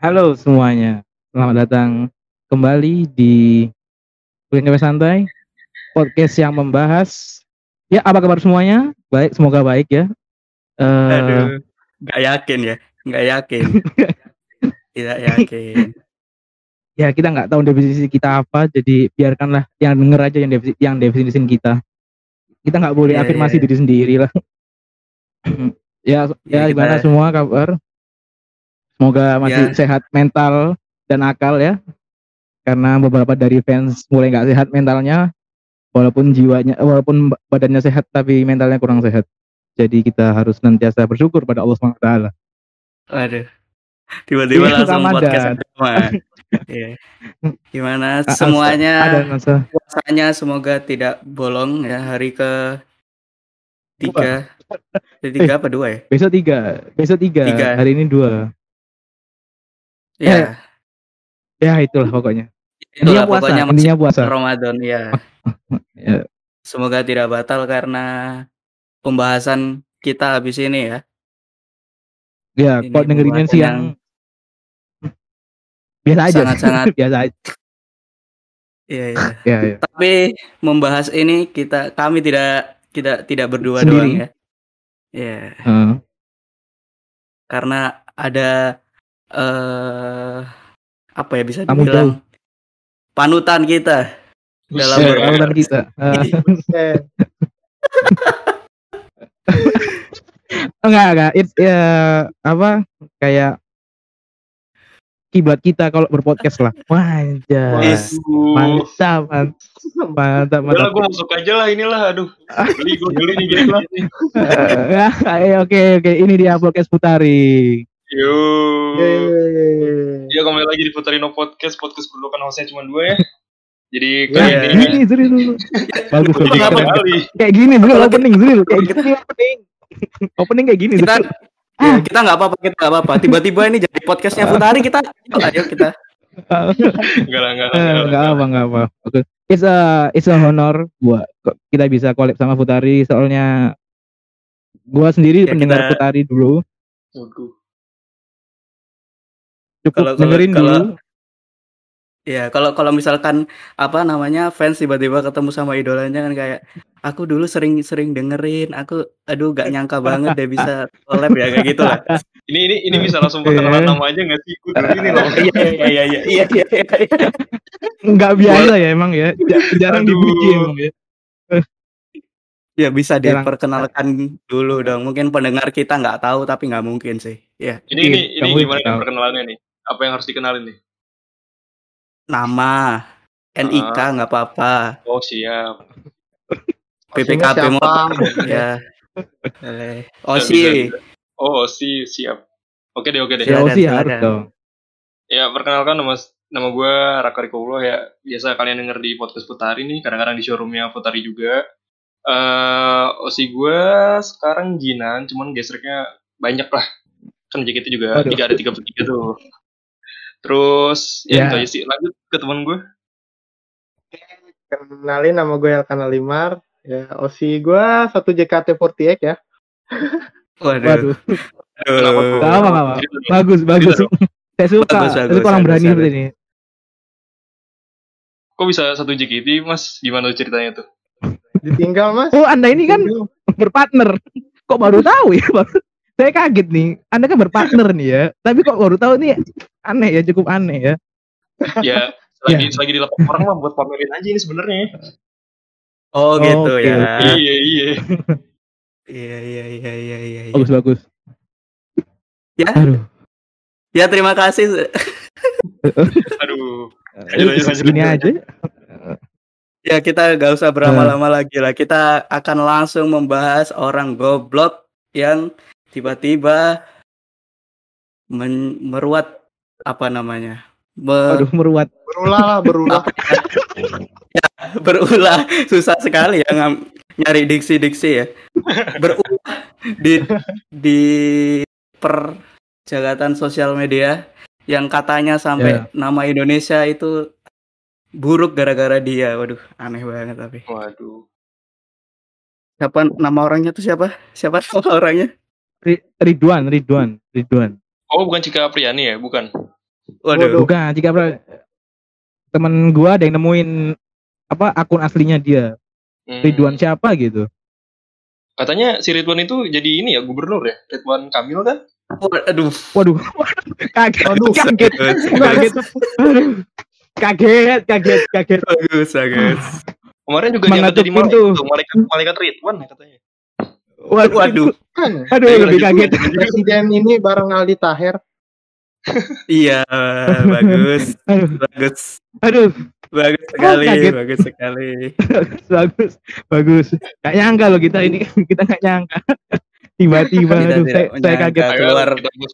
Halo semuanya, selamat datang kembali di Kuliner Santai, podcast yang membahas ya apa kabar semuanya? Baik, semoga baik ya. Eh, Aduh, nggak yakin ya, nggak yakin, tidak yakin. ya kita nggak tahu definisi kita apa, jadi biarkanlah yang denger aja yang definisi yang definisiin kita. Kita nggak boleh Iya, afirmasi iya. diri sendiri lah. ya, ya Iya, gimana kita- semua kabar? Semoga masih Ya. sehat mental dan akal ya. Karena beberapa dari fans mulai nggak sehat mentalnya, walaupun jiwanya, walaupun ba- badannya sehat tapi mentalnya kurang sehat. Jadi kita harus senantiasa bersyukur pada Allah SWT. Waduh, tiba-tiba Iya, langsung Ramadan. podcast agama. Iya. Gimana Ah, semuanya Ada masa puasanya semoga tidak bolong ya hari ke tiga, tiga apa dua ya? besok tiga, besok tiga, Tiga. hari ini dua. Ya, Ya itulah pokoknya. itulah puasa, pokoknya masih puasa. Ramadan ya. Ya. Semoga tidak batal karena pembahasan kita habis ini ya. Ya, kok dengerinnya pembahasan siang biasa aja. sangat-sangat- biasa aja. Iya, iya. Ya, ya. Tapi membahas ini kita kami tidak tidak tidak berdua Sendiri. doang ya. Ya, Heeh. karena ada eh apa ya bisa dibilang panutan kita dalam panutan kita. Eh, enggak, enggak. It's ya apa kayak kiblat kita kalau berpodcast lah. Wajah. Mantap, mantap, mantap, mantap. gue masuk aja lah inilah aduh Beli gue beli nih gitu lah Eh, eh, Oke, oke. Ini dia podcast Putari. Yo Ya kembali lagi di Putarino Podcast Podcast berdua kan hostnya cuma dua ya Jadi Ya, kali Iya. ini gini serius dulu. Bagus, Jadi kembali Kayak gini dulu opening dulu. Kayak gini opening. Opening kayak gini. kita dulu. ya, kita nggak apa-apa kita nggak apa-apa tiba-tiba ini jadi podcastnya Futari kita yuk, ayo kita Enggak lah enggak lah enggak apa, enggak apa. Oke. It's a it's a honor buat kita bisa collab sama Putari soalnya gua sendiri Ya, pendengar kita- Putari dulu. Waduh. Cukup Kalau- kalau- dengerin kalau- dulu. ya kalau kalau misalkan apa namanya fans tiba-tiba ketemu sama idolanya kan kayak aku dulu sering-sering dengerin aku aduh gak nyangka banget dia bisa collab ya kayak gitu lah Ini ini ini bisa langsung perkenalan nama aja nggak sih? Gue dulu ini loh. iya iya iya iya iya iya iya Enggak biasa ya emang ya. Ja- Jarang dipuji emang ya. ya bisa Jarang. diperkenalkan dulu dong mungkin pendengar kita nggak tahu tapi nggak mungkin sih ya Ini ini ini gimana perkenalannya nih? Apa yang harus dikenalin nih? nama NIK nggak apa-apa Oh siap. PPKP motor ya. Osi Oh si siap. Oke deh oke deh. Ya silakan. harus dong. Ya perkenalkan nama nama gue Raka Riko ya. Biasa kalian denger di podcast Putari nih. Kadang-kadang di showroomnya Putari juga. eh osi gue sekarang Jinan, cuman gesreknya banyak lah. Kan JKT juga Waduh. tiga ada tiga tiga tuh. Terus ya, Ya. itu aja sih. Lanjut ke teman gue. Kenalin nama gue Elkan Alimar. Ya, OSI gue satu JKT48 ya. waduh Waduh. Gak apa, gak apa. Cerita dong. Bagus, bagus. Saya suka. Bagus, Saya bagus, suka orang berani seperti ini. Kok bisa satu JKT mas? Gimana ceritanya tuh? Ditinggal mas. Oh, Anda ini kan berpartner. Kok baru tahu ya? Baru- Saya kaget nih. Anda kan berpartner nih ya. Tapi kok baru tahu nih aneh ya, cukup aneh ya. Ya selagi selagi di lapor orang mah buat pamerin aja ini sebenarnya. oh gitu Oke, ya oke. Iya iya. iya iya iya iya iya iya. Bagus, bagus. Ya. Aduh. ya terima kasih Aduh. Eh, lanjut, lanjut, lanjut. aja. ya kita gak usah berlama-lama lagi lah kita akan langsung membahas orang goblok yang tiba-tiba men- meruat apa namanya Me- Aduh, meruat. Berulah lah, berulah. berulah. Susah sekali ya ngam- nyari diksi-diksi ya. Berulah di di perjagatan sosial media yang katanya sampai nama Indonesia itu buruk gara-gara dia. Waduh aneh banget tapi. Waduh. siapa nama orangnya tuh siapa? Siapa nama orangnya Ridwan, Ridwan, Ridwan. Oh bukan Cika Apriani ya? Bukan. Waduh. Bukan, jika pra- temen gua ada yang nemuin apa akun aslinya dia. Hmm. Ridwan siapa gitu. Katanya si Ridwan itu jadi ini ya gubernur ya, Ridwan Kamil kan? Waduh. Waduh, kaget, Waduh. kaget, kaget, Aduh. kaget, kaget, kaget. Bagus, bagus. Kemarin juga diangkat jadi tuh, malaikat malaikat Ridwan ya katanya. Waduh, Waduh. Kan aduh lebih kaget. presiden ini bareng Aldi Taher. Iya, bagus. Aduh, Bagus. aduh, Bagus sekali, kaget. bagus sekali. bagus, bagus. Gak nyangka loh kita ini, kita gak nyangka. Tiba-tiba, Kita aduh, saya, saya kaget. Ayo keluar.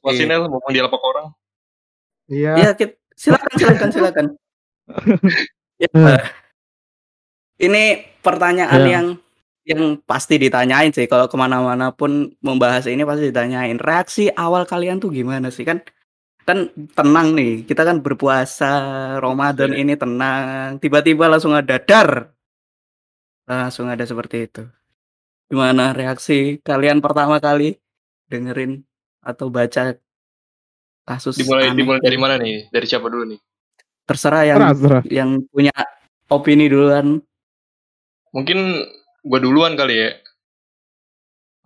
ya, mumpung dia lapak orang. Iya. Iya, silakan, silakan, silakan. Ya, Eh. ini pertanyaan Ya. yang yang pasti ditanyain sih. Kalau ke mana-mana pun membahas ini pasti ditanyain. Reaksi awal kalian tuh gimana sih? Kan kan tenang nih. Kita kan berpuasa Ramadan Iya. ini tenang. Tiba-tiba langsung ada dar. Langsung ada seperti itu. Gimana reaksi kalian pertama kali dengerin atau baca kasus Dimulai aneh dimulai dari mana nih? Dari siapa dulu nih? terserah yang terus. yang punya opini duluan. Mungkin gua duluan kali ya.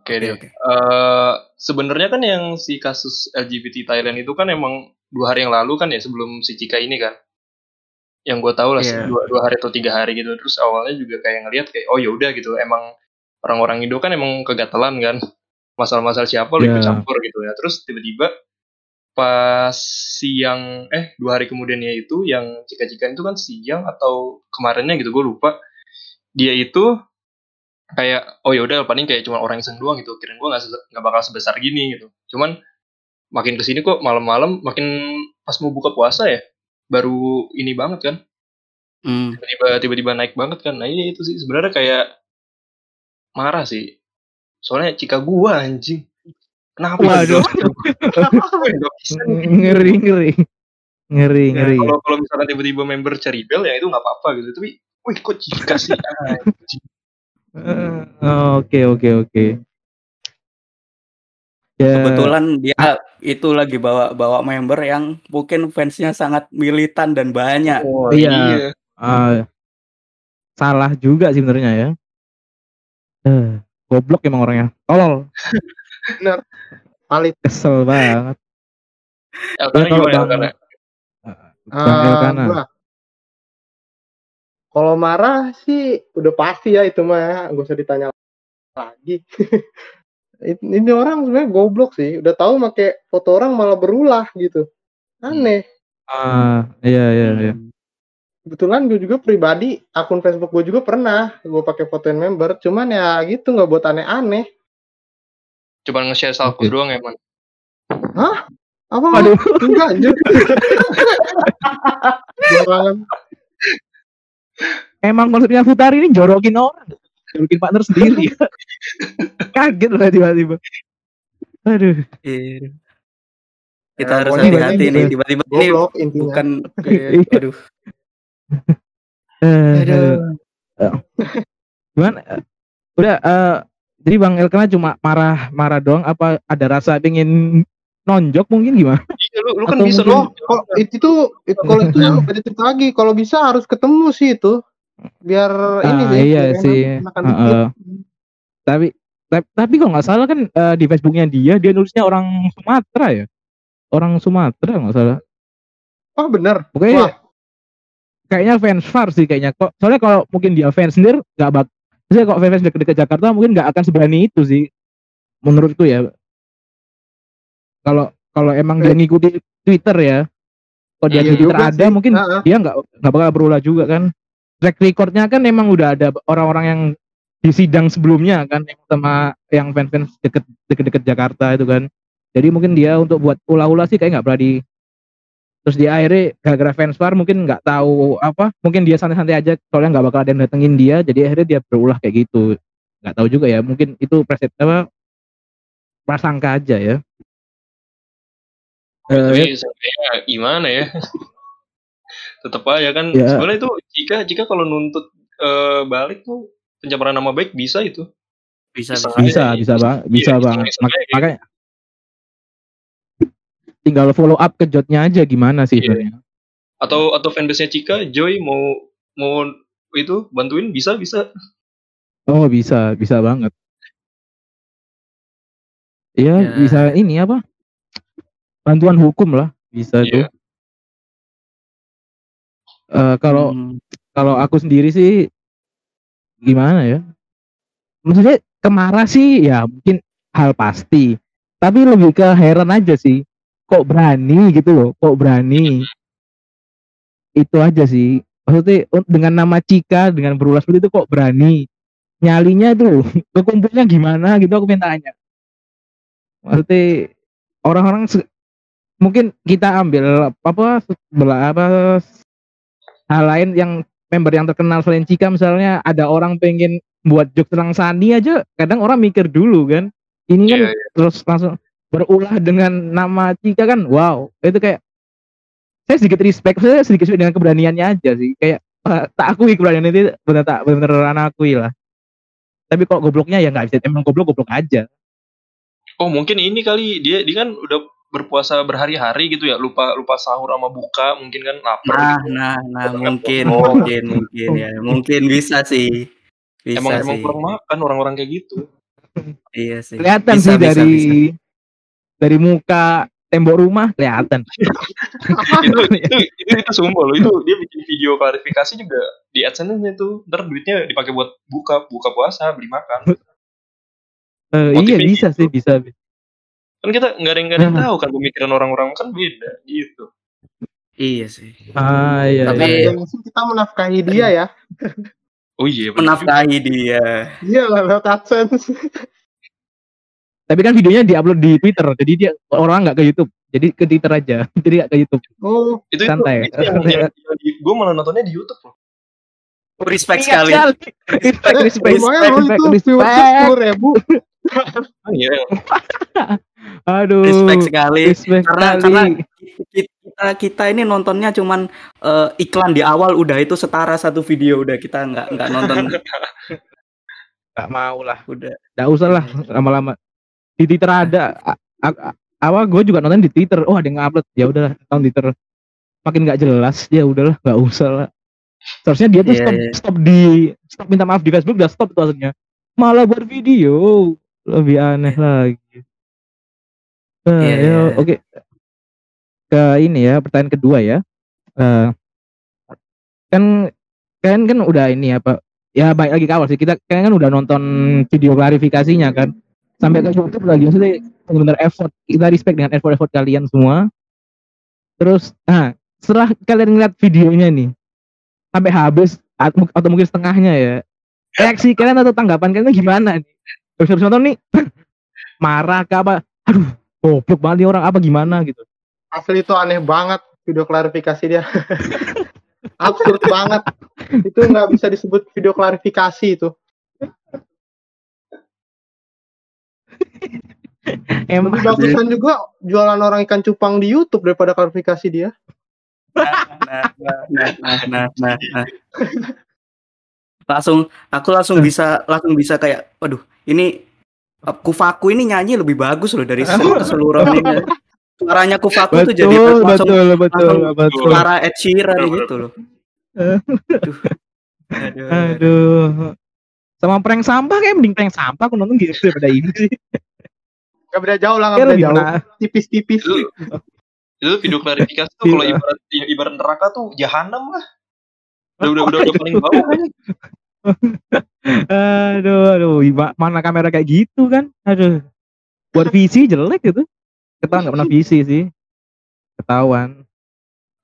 Oke deh. Oke, oke. Eh, sebenarnya kan yang si kasus LGBT Thailand itu kan emang dua hari yang lalu kan ya sebelum si Cika ini kan yang gue tahu lah sih, Iya. dua, dua hari atau tiga hari gitu terus awalnya juga kayak ngeliat kayak oh yaudah gitu emang orang-orang Indo kan emang kegatelan kan masalah-masalah siapa lo ikut campur gitu ya terus tiba-tiba pas siang eh dua hari kemudiannya itu yang Cika-Cika itu kan siang atau kemarinnya gitu gue lupa dia itu kayak oh ya udah paling kayak cuma orang iseng doang gitu. Kirain gue nggak nggak bakal sebesar gini gitu. Cuman makin ke sini kok malam-malam makin pas mau buka puasa ya baru ini banget kan. Hmm. tiba-tiba tiba-tiba naik banget kan. Nah iya itu sih sebenarnya kayak marah sih. Soalnya cika gua anjing. Kenapa Waduh. Nih. ngeri, ngeri, ngeri, Ya, ngeri. kalau kalau misalkan tiba-tiba member cari bel ya itu nggak apa-apa gitu. Tapi wih kok cika sih? anjing Oke, oke, oke. Ya, Kebetulan dia itu lagi bawa bawa member yang mungkin fansnya sangat militan dan banyak. oh, Iya. ah, salah juga sih sebenarnya ya. Eh, goblok emang orangnya. Tolol, Valid. kesel banget. Elkana Ya, gimana Bang- Elkana? Bang Ah, Elkana. Kalau marah sih udah pasti ya itu mah gak usah ditanya lagi. Ini orang sebenarnya goblok sih. Udah tahu make foto orang malah berulah gitu. Aneh. Ah, iya, iya, iya. Kebetulan gue juga pribadi akun Facebook gue juga pernah gue pakai fotoin member. Cuman ya gitu nggak buat aneh-aneh. Cuman nge-share salpus Oke. doang emang. Apa? Waduh. Enggak anjir. Emang konsepnya Futari ini jorokin orang, jorokin partner sendiri. Kaget lah tiba-tiba. Aduh, Iya. Kita Ya, harus hati-hati nih gitu. tiba-tiba ini intinya. bukan kayak, aduh. Eh, Aduh. Gimana? Eh, Udah, eh, jadi Bang Elkana cuma marah-marah doang apa ada rasa pengen nonjok mungkin gimana? Iya, lu, lu kan Atau bisa mungkin- Oh, kalau itu tuh itu kalau itu beda cerita lagi. Kalau bisa harus ketemu sih itu. Biar ini Ah, sih. iya sih. Heeh. dikit. Tapi tapi, tapi kalau nggak salah kan eh, di Facebooknya dia dia nulisnya orang Sumatera ya, orang Sumatera nggak salah. Oh bener. Pokoknya Wah. kayaknya fans far sih kayaknya kok. Soalnya kalau mungkin dia fans sendiri nggak bak. Saya kok fans deket-deket Jakarta mungkin nggak akan seberani itu sih. Menurutku ya. Kalau kalau emang dia ngikuti Twitter ya. Kalau dia Iya di Twitter juga ada sih. mungkin dia nggak nggak bakal berulah juga kan. Track recordnya kan emang udah ada orang-orang yang di sidang sebelumnya kan yang sama yang fans-fans deket deket-deket Jakarta itu kan. Jadi mungkin dia untuk buat ulah-ulah sih kayak nggak berani terus dia akhirnya gara-gara fans war mungkin nggak tahu apa mungkin dia santai-santai aja soalnya nggak bakal ada yang datengin dia jadi akhirnya dia berulah kayak gitu nggak tahu juga ya mungkin itu preset apa prasangka aja ya Eh, Tapi sebenarnya gimana ya? Tetep aja kan. Ya. Sebenarnya itu jika jika kalau nuntut eh, balik tuh pencemaran nama baik bisa itu. Bisa, Bisa. bisa. bisa bisa bang bisa Iya, bang Mak- aja. makanya tinggal follow up ke Jotnya aja gimana sih Iya. sebenarnya. Atau atau fanbase-nya Cika, Joy mau mau itu bantuin bisa bisa. Oh bisa, bisa banget. Iya Ya. bisa ini apa? Bantuan hukum lah bisa tuh. Iya. Eh, kalau Hmm. kalau aku sendiri sih gimana ya? Maksudnya kemarah sih ya mungkin hal pasti. Tapi lebih ke heran aja sih. Kok berani gitu loh, kok berani. Itu aja sih. Maksudnya dengan nama Cika, dengan berulas seperti itu kok berani. Nyalinya tuh, kekumpulnya gimana gitu aku minta tanya. Maksudnya orang-orang mungkin kita ambil apa sebelah apa hal lain yang member yang terkenal selain Cika misalnya ada orang pengen buat joke tentang Sani aja kadang orang mikir dulu kan. Ini kan Iya, iya. terus langsung berulah dengan nama Cika kan wow. Itu kayak saya sedikit respect saya sedikit respect dengan keberaniannya aja sih. Kayak tak akui keberanian itu benar tak benar anak akui lah. Tapi kok gobloknya ya nggak bisa emang goblok goblok aja. Oh mungkin ini kali. Dia dia kan udah berpuasa berhari-hari gitu ya lupa lupa sahur sama buka mungkin kan lapar Nah, gitu. nah, nah, mungkin, makan. mungkin, mungkin ya, mungkin bisa sih, bisa emang emang sih, kurang makan orang-orang kayak gitu iya sih. kelihatan Bisa, sih bisa, dari bisa. dari muka tembok rumah kelihatan itu, itu itu itu sumpah loh itu dia bikin video klarifikasi juga di adsense nya tuh ntar duitnya dipakai buat buka buka puasa beli makan Eh, iya bisa gitu. sih bisa kan kita nggak ada yang nggak ada yang Nah. tahu kan pemikiran orang-orang kan beda gitu Iya sih. ah iya, Tapi- iya. penting kita menafkahi dia ya oh iya. Menafkahi dia. iya lah lewat adsense tapi kan videonya diupload di Twitter jadi dia orang nggak ke YouTube jadi ke Twitter aja jadi nggak ke YouTube oh itu Santai. itu, itu yang, yang, yang di, gue malah nontonnya di YouTube loh Respect Ingat sekali. respect eh, respect lumayan loh respect itu respect viewersnya sepuluh ribu ah, iya. Aduh Respect sekali. respect Karena- sekali. karena- Kita kita ini nontonnya cuman eh, iklan di awal udah itu setara satu video udah kita nggak nggak nonton. Nggak mau lah. Udah. nggak usah lah lama-lama. Di Twitter ada A- awal gue juga nonton di Twitter. Oh ada yang upload ya udahlah tahun Twitter. Makin nggak jelas ya udahlah nggak usah lah. Seharusnya dia tuh Iya, stop iya. stop di stop minta maaf di Facebook udah stop tuh maksudnya malah buat video lebih aneh lagi. Nah, Iya, ya, iya. oke. Ke ini ya pertanyaan kedua ya. Eh, kan kan kan udah ini apa ya baik lagi ke awal sih. Kita kalian kan udah nonton video klarifikasinya kan. Sampai ke YouTube lagi. Maksudnya benar-benar effort. Kita respect dengan effort effort kalian semua. Terus nah setelah kalian ngeliat videonya nih sampai habis atau mungkin setengahnya ya reaksi kalian atau tanggapan kalian gimana nih terus habis nonton nih. Marah ke apa aduh goblok banget nih orang. Apa gimana gitu? Asli itu aneh banget video klarifikasi dia. Absurd banget. Itu nggak bisa disebut video klarifikasi itu. Emang lebih bagusan juga jualan orang ikan cupang di YouTube daripada klarifikasi dia. Nah, nah, nah, nah, nah, nah, nah. Langsung aku langsung bisa langsung bisa kayak waduh, ini uh, Kufaku ini nyanyi lebih bagus loh dari sel- keseluruhan ini. Suaranya Kufaku tuh jadi betul langsung betul betul langsung betul suara Ed Sheeran Betul, gitu loh. Aduh. Aduh. aduh sama prank sampah kayak mending prank sampah aku nonton gitu daripada ini sih nggak beda jauh lah kayak beda jauh tipis-tipis itu itu video klarifikasi tuh kalau ibarat ibarat neraka tuh jahanam lah udah udah udah, udah paling bawah aduh aduh mana kamera kayak gitu kan? Aduh. Buat visi jelek gitu ketahuan nggak pernah visi sih. Ketahuan.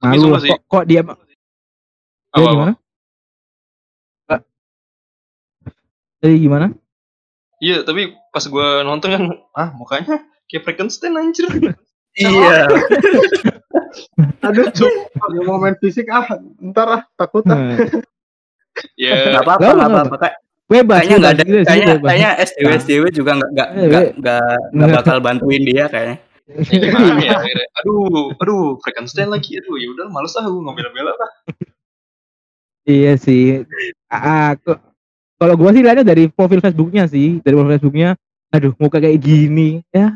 Malu kok kok dia Apa, gimana? Pak? jadi gimana? Iya tapi pas gue nonton kan ah mukanya kayak Frankenstein anjir. Iya. aduh cuk dia mau main fisik ah ntar ah takut ah Ya Enggak apa-apa, Nggak enggak apa-apa. Kayak- bebas Kayaknya enggak ada sih, kayaknya kayaknya SDW SDW juga enggak enggak enggak we- enggak enggak bakal bantuin dia kayaknya. ya gimana ya akhirnya aduh aduh Frankenstein lagi aduh ya udah males ah gue ngebela-bela lah Iya sih. Ah, aku kalau gua sih lihatnya dari profil Facebooknya sih, dari profil Facebooknya. Aduh, muka kayak gini. Ya,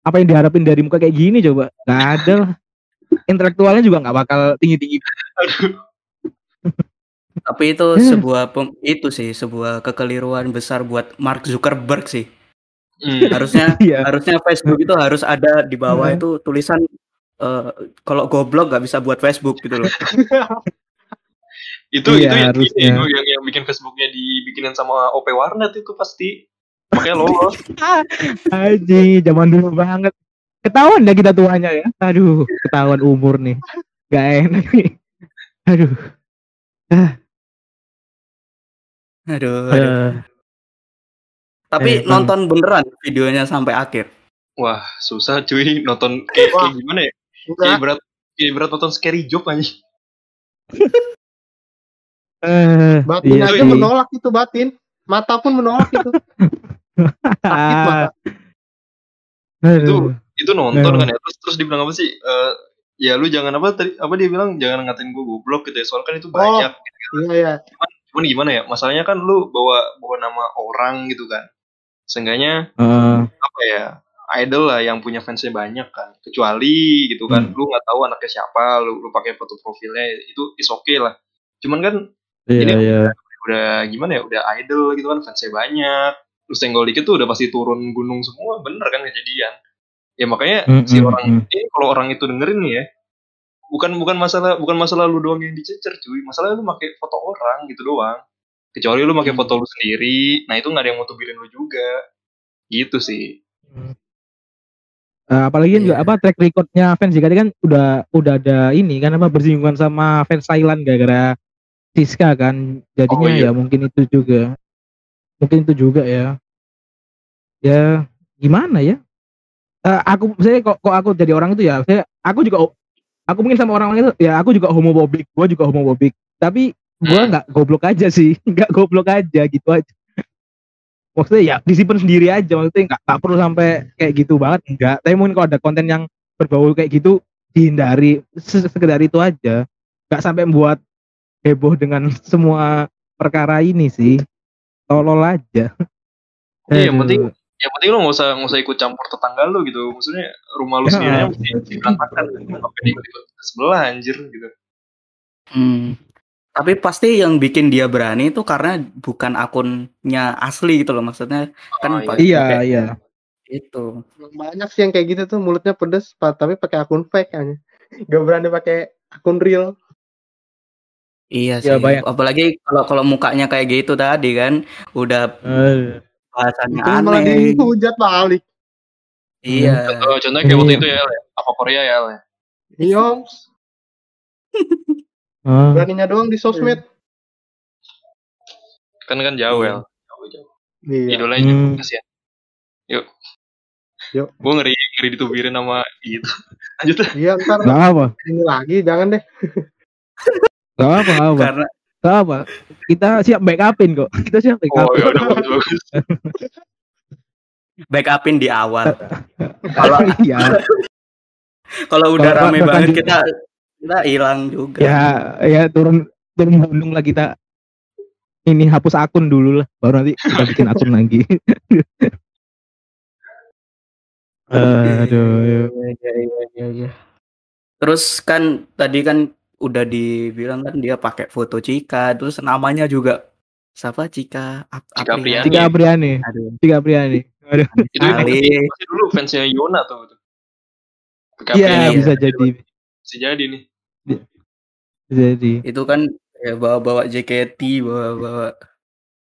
apa yang diharapin dari muka kayak gini coba nggak ada lah. intelektualnya juga nggak bakal tinggi tinggi Tapi itu Ya. sebuah pem- itu sih sebuah kekeliruan besar buat Mark Zuckerberg sih. Hmm. Harusnya Iya. harusnya Facebook itu harus ada di bawah Hmm. itu tulisan eh, kalau goblok nggak bisa buat Facebook gitu loh. itu Iya, itu yang, harusnya. yang yang bikin Facebooknya dibikinin sama OP Warnet itu pasti makanya lolos Aji, zaman dulu banget. Ketahuan ya kita tuanya ya. Aduh, ketahuan umur nih. Gak enak nih. Aduh. Aduh. aduh. Tapi eh, nonton beneran videonya sampai akhir. wah susah cuy nonton kayak, kayak gimana ya kayak berat kayak berat nonton scary joke aja eh, batin iya aja sih. menolak itu batin. Mata pun menolak itu. Sakit mata. Aduh. itu nonton kan ya terus terus dibilang apa sih Eh, ya lu jangan apa tadi apa dia bilang jangan ngatain gue goblok gitu ya soalnya kan itu banyak Iya ya. cuman gimana ya masalahnya kan lu bawa bawa nama orang gitu kan seenggaknya Eh, apa ya idol lah yang punya fansnya banyak kan kecuali gitu kan Hmm. lu nggak tahu anaknya siapa lu lu pakai foto profilnya itu is oke lah cuman kan iya, Ini- iya. udah gimana ya udah idol gitu kan fansnya banyak lu senggol dikit tuh udah pasti turun gunung semua bener kan kejadian ya makanya Mm, si mm, orang mm. ini kalau orang itu dengerin nih ya bukan bukan masalah bukan masalah lu doang yang dicecer cuy. Masalah lu pakai foto orang gitu doang. Kecuali lu pakai Hmm. foto lu sendiri nah itu nggak ada yang mau tubirin lu juga. Gitu sih. Eh, apalagi kan juga Iya. apa track recordnya fans JKT kan udah udah ada ini kan apa bersinggungan sama fans Thailand gara-gara Siska kan. Jadinya Oh, iya. ya mungkin itu juga. Mungkin itu juga ya. Ya gimana ya? Eh, aku saya kok kok aku jadi orang itu ya saya aku juga aku mungkin sama orang-orang itu ya aku juga homofobik gua juga homofobik tapi gua Hmm. nggak goblok aja sih nggak goblok aja gitu aja. Maksudnya ya disimpan sendiri aja maksudnya nggak perlu sampai kayak gitu banget enggak tapi mungkin kalau ada konten yang berbau kayak gitu dihindari Se- sekedar itu aja. Nggak sampai membuat heboh dengan semua perkara ini sih. Tolol aja. Iya, yang penting yang penting lu nggak usah nggak usah ikut campur tetangga lu gitu maksudnya rumah lu Ya. sendiri aja mesti berantakan sampai dia ikut ikut sebelah anjir gitu Hmm. Tapi pasti yang bikin dia berani itu karena bukan akunnya asli gitu loh maksudnya kan Ah, pakai- iya pakai iya itu. Banyak sih yang kayak gitu tuh mulutnya pedes, tapi pakai akun fake aja. Gak berani pakai akun real. Iya Ya, sih. banyak. Apalagi kalau kalau mukanya kayak gitu tadi kan udah Eh, bahasanya Itu malah aneh. dihujat balik. Iya. contoh contohnya kayak waktu Iya. itu ya ya. apa Korea ya ya Iya, ah, beraninya doang di sosmed. kan kan jauh Iya. Jauh jauh Iya. idolanya Hmm. kasihan yuk Yuk. gue ngeri ngeri ditubirin sama itu lanjut Iya, ntar nggak apa ini lagi, jangan deh. nggak apa apa Karena nggak apa? Kita siap backupin kok. Kita siap oh backupin. ya udah bagus. Bagus backupin di awal. Kalau iya. Kalau udah rame banget di- kita kita hilang juga. ya ya turun turun gunung lah kita. Ini hapus akun dulu lah baru nanti kita bikin akun lagi. Aduh. Ya. Iya, iya, iya. Terus kan tadi kan udah dibilang kan dia pakai foto Cika, terus namanya juga siapa? Cika Ap- Cika Apriani. Tiga Apriani Aduh, Tiga Apriani aduh itu masih dulu fansnya Yona tuh iya ini bisa jadi. Bisa jadi nih. Bisa jadi. Itu kan ya bawa-bawa JKT, bawa-bawa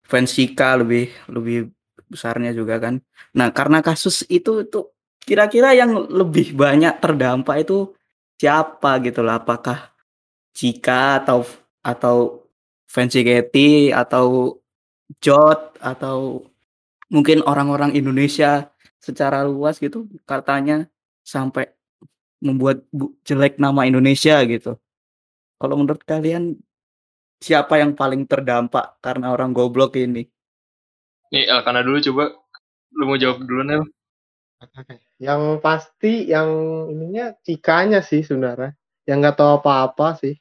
fans Cika lebih lebih besarnya juga kan. Nah, karena kasus itu tuh kira-kira yang lebih banyak terdampak itu siapa gitu lah? Apakah Cika atau atau fans JKT atau Jot atau mungkin orang-orang Indonesia secara luas gitu katanya sampai membuat bu- jelek nama Indonesia gitu. Kalau menurut kalian siapa yang paling terdampak karena orang goblok ini? nih Elkana dulu coba lu mau jawab dulu Nel Yang pasti yang ininya cikanya sih sebenarnya. Yang nggak tahu apa-apa sih.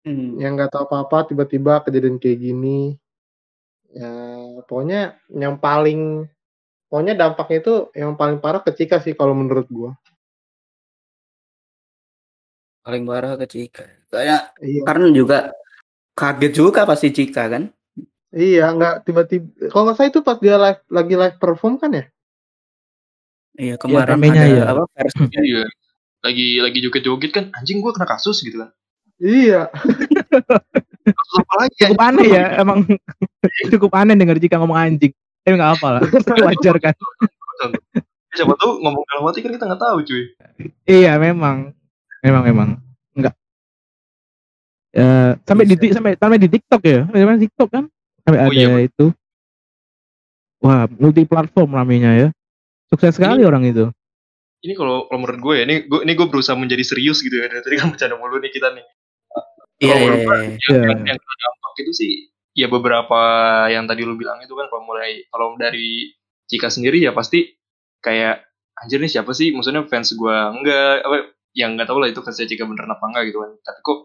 Hmm. Yang nggak tahu apa-apa tiba-tiba kejadian kayak gini. Ya pokoknya yang paling pokoknya dampaknya itu yang paling parah ke Cika sih kalau menurut gua. Paling parah ke Cika. Kayak Iya. karena juga kaget juga pasti Cika kan. Iya, nggak tiba-tiba. Kalau nggak salah itu pas dia live lagi live perform kan ya? Iya kemarin ramenya ada ya. apa versi Iya. Lagi lagi joget-joget kan anjing gua kena kasus gitu kan. Iya. Kasus apa lagi ya? cukup aneh ya emang. Cukup aneh denger jika ngomong anjing. Tapi nggak apa lah wajar kan. Siapa tahu ngomong dalam hati kan kita nggak tahu cuy. iya memang. Memang memang. Enggak ya sampai di sampai sampai di TikTok ya. Sampai di TikTok kan? Sampai Oh, ada iya, itu. Wah multi platform ramenya ya. Sukses sekali orang itu. Ini kalau kalau menurut gue ya, ini gue ini gue berusaha menjadi serius gitu ya. Dari tadi kan bercanda mulu nih kita nih. Iya, menurut gue, iya. yang, Iya. yang, yang kena dampak itu sih. Ya beberapa yang tadi lu bilang itu kan kalau mulai kalau dari Cika sendiri ya pasti kayak anjir nih siapa sih? Maksudnya fans gua enggak apa yang nggak tahu lah itu fansnya Cika beneran apa enggak gitu kan. Tapi kok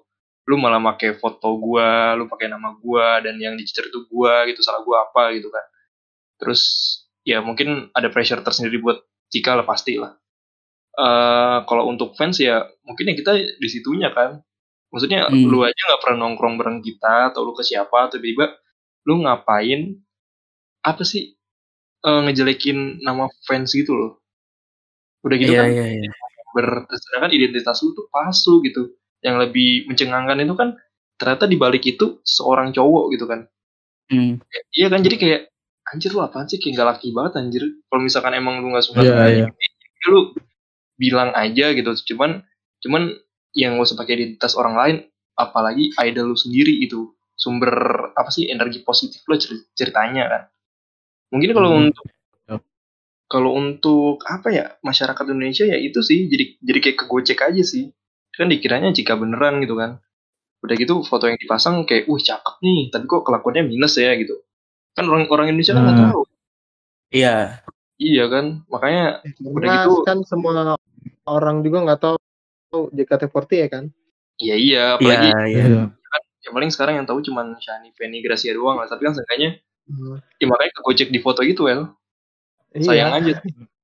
lu malah pakai foto gua lu pakai nama gua dan yang dicecer itu gua gitu salah gua apa gitu kan. Terus ya mungkin ada pressure tersendiri buat Cika lah pasti lah Eh kalau untuk fans ya mungkin ya kita di situnya kan maksudnya Hmm. lu aja nggak pernah nongkrong bareng kita atau lu ke siapa atau tiba-tiba lu ngapain apa sih eh, ngejelekin nama fans gitu loh udah gitu Iya, kan iya, iya. ber sedangkan identitas lu tuh palsu gitu yang lebih mencengangkan itu kan ternyata di balik itu seorang cowok gitu kan Hmm. iya kan jadi kayak anjir lu apaan sih kayak gak laki banget anjir kalau misalkan emang lu gak suka sama iya. ini, ya lu bilang aja gitu cuman cuman yang usah pakai identitas orang lain apalagi idol lu sendiri itu sumber apa sih energi positif lo cer- ceritanya kan mungkin kalau Hmm. untuk Yep. kalau untuk apa ya masyarakat Indonesia ya itu sih jadi jadi kayak kegocek aja sih kan dikiranya jika beneran gitu kan udah gitu foto yang dipasang kayak wih cakep nih tapi kok kelakuannya minus ya gitu kan orang orang Indonesia kan nggak Hmm. tahu Iya. iya kan makanya Udah Karena gitu. kan semua orang juga nggak tahu JKT48 ya kan? iya iya Iya, apalagi iya. Iya. ya paling sekarang yang tahu cuman Shani Feni Gracia doang lah tapi kan seenggaknya Hmm. ya makanya kegocek di foto itu well Iya. sayang aja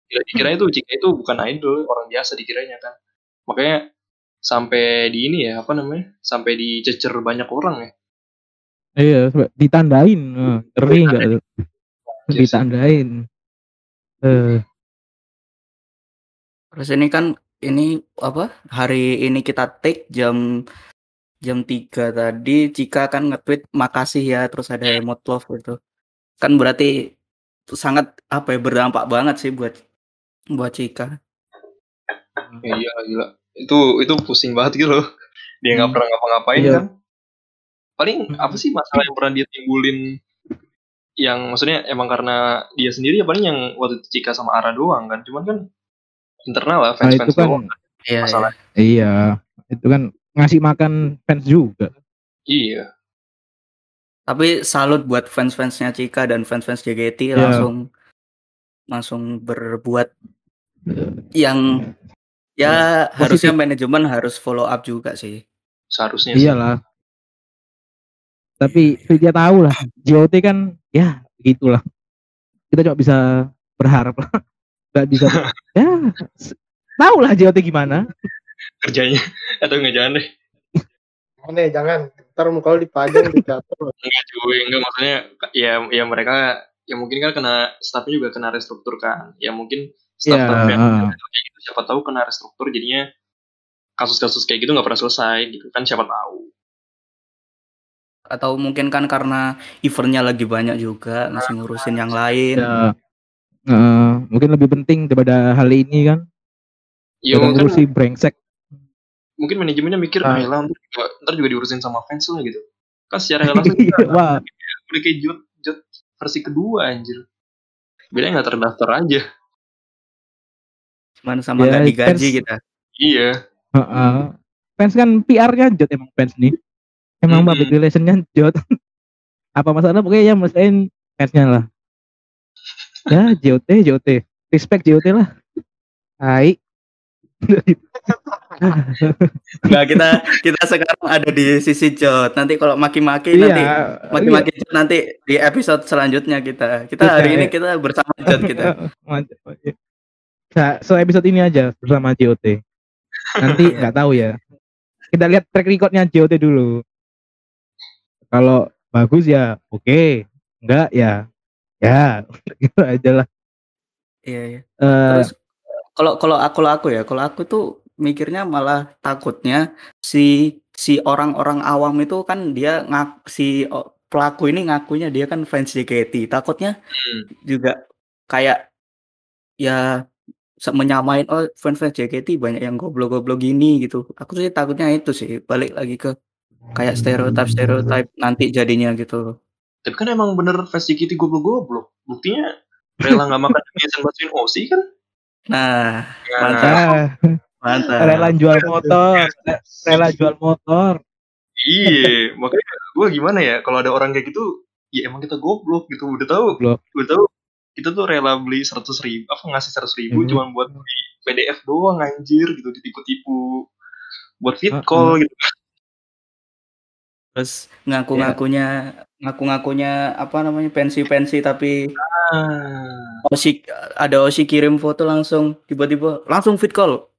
Gila, dikira itu jika itu bukan idol orang biasa dikiranya kan makanya sampai di ini ya apa namanya sampai dicecer banyak orang ya iya ditandain Eh, ngeri nggak tuh ditandain eh Terus ini kan ini apa? Hari ini kita take jam jam 3 tadi Cika kan nge-tweet makasih ya terus ada emot love gitu. Kan berarti itu sangat apa ya berdampak banget sih buat buat Cika. ya iya gila itu itu pusing banget gitu loh dia nggak Hmm. pernah ngapa-ngapain Iya. kan paling apa sih masalah yang pernah dia timbulin yang maksudnya emang karena dia sendiri ya paling yang waktu itu Cika sama Ara doang kan cuman kan internal lah nah itu fans-fans kan doang. Iya. masalah. Iya itu kan ngasih makan fans juga. Iya. Tapi salut buat fans-fansnya Cika dan fans-fans JKT Iya. langsung langsung berbuat yang ya harusnya manajemen harus follow up juga sih. seharusnya sih. iyalah. Tapi dia tahu lah JOT kan ya gitulah kita cuma bisa berharap lah nggak bisa ya tahu lah JOT gimana kerjanya atau nggak jangan deh Aneh, jangan. Ntar muka lu dipajang dicatur. enggak cuy enggak maksudnya ya ya mereka ya mungkin kan kena staffnya juga kena restruktur kan ya mungkin staff Iya, staff yang ah. kayak gitu siapa tahu kena restruktur jadinya kasus-kasus kayak gitu nggak pernah selesai gitu kan siapa tahu Atau mungkin kan karena eventnya lagi banyak juga masih ngurusin yang lain. ya eh, mungkin lebih penting daripada hal ini kan? Ya mungkin ngurusi brengsek. Mungkin manajemennya mikir Ah. ah lah ntar juga, ntar juga diurusin sama fans lah gitu. Kan secara nggak langsung kita wah. udah kayak jut jut versi kedua anjir. Bedanya nggak terdaftar aja. Cuman sama Ya, nggak digaji fans- kita. iya. Heeh. fans kan PR-nya jod emang fans nih. Emang Mm-mm. public relationnya jod apa masalah? Pokoknya ya mestain fansnya lah ya JOT JOT respect JOT lah Hai Enggak kita kita sekarang ada di sisi Jot. Nanti kalau maki-maki iya, nanti maki-maki Jot nanti di episode selanjutnya kita. Kita Bisa, hari ini ya. kita bersama Jot kita. Nah, so episode ini aja bersama JOT. Nanti Iya. nggak tahu ya. Kita lihat track recordnya JOT dulu. Kalau bagus ya oke, enggak ya ya gitu aja lah. Iya, iya. Eh, Terus kalau kalau aku kalau aku ya, kalau aku tuh mikirnya malah takutnya si si orang-orang awam itu kan dia ngak si o- pelaku ini ngakunya dia kan fans JKT. Takutnya Hmm. juga kayak ya menyamain oh fans-fans JKT banyak yang goblok-goblok gini gitu. Aku sih takutnya itu sih balik lagi ke kayak stereotip-stereotip nanti jadinya gitu. Tapi kan emang bener JKT goblok-goblok. Buktinya rela nggak makan demi Sen bantuin Osi kan? Nah, Ya, Mantap. ah, mantap. rela jual motor, rela jual motor. Iya, makanya gue gimana ya kalau ada orang kayak gitu, ya emang kita goblok gitu. Udah tahu, Goblok. udah tahu kita tuh rela beli seratus ribu, apa ngasih seratus ribu Hmm. cuma buat beli PDF doang anjir gitu ditipu-tipu buat fit call gitu. Terus ngaku-ngakunya ngaku-ngakunya apa namanya pensi-pensi tapi Ah, Osi ada Osi kirim foto langsung tiba-tiba langsung fit call.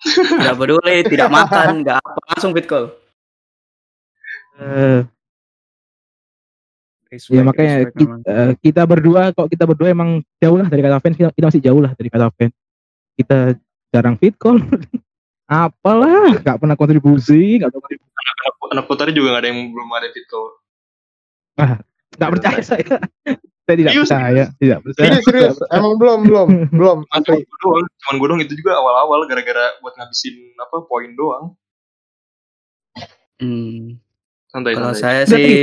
Tidak peduli, tidak makan, nggak apa, langsung fit call. Eh, Respect, ya makanya kita, eh, kita berdua kok kita berdua emang jauh lah dari kata fans kita, kita masih jauh lah dari kata fans kita jarang fit call apalah nggak pernah kontribusi nggak pernah kontribusi. Anak, anak putari juga gak ada yang belum ada fit call. nggak percaya saya saya tidak Serius? percaya tidak percaya Serius, serius. Emang belum, belum, belum. Cuman Asli. gue doang, cuman gue doang itu juga awal-awal gara-gara buat ngabisin apa poin doang. Hmm, Santai kalau santai. saya Berarti- sih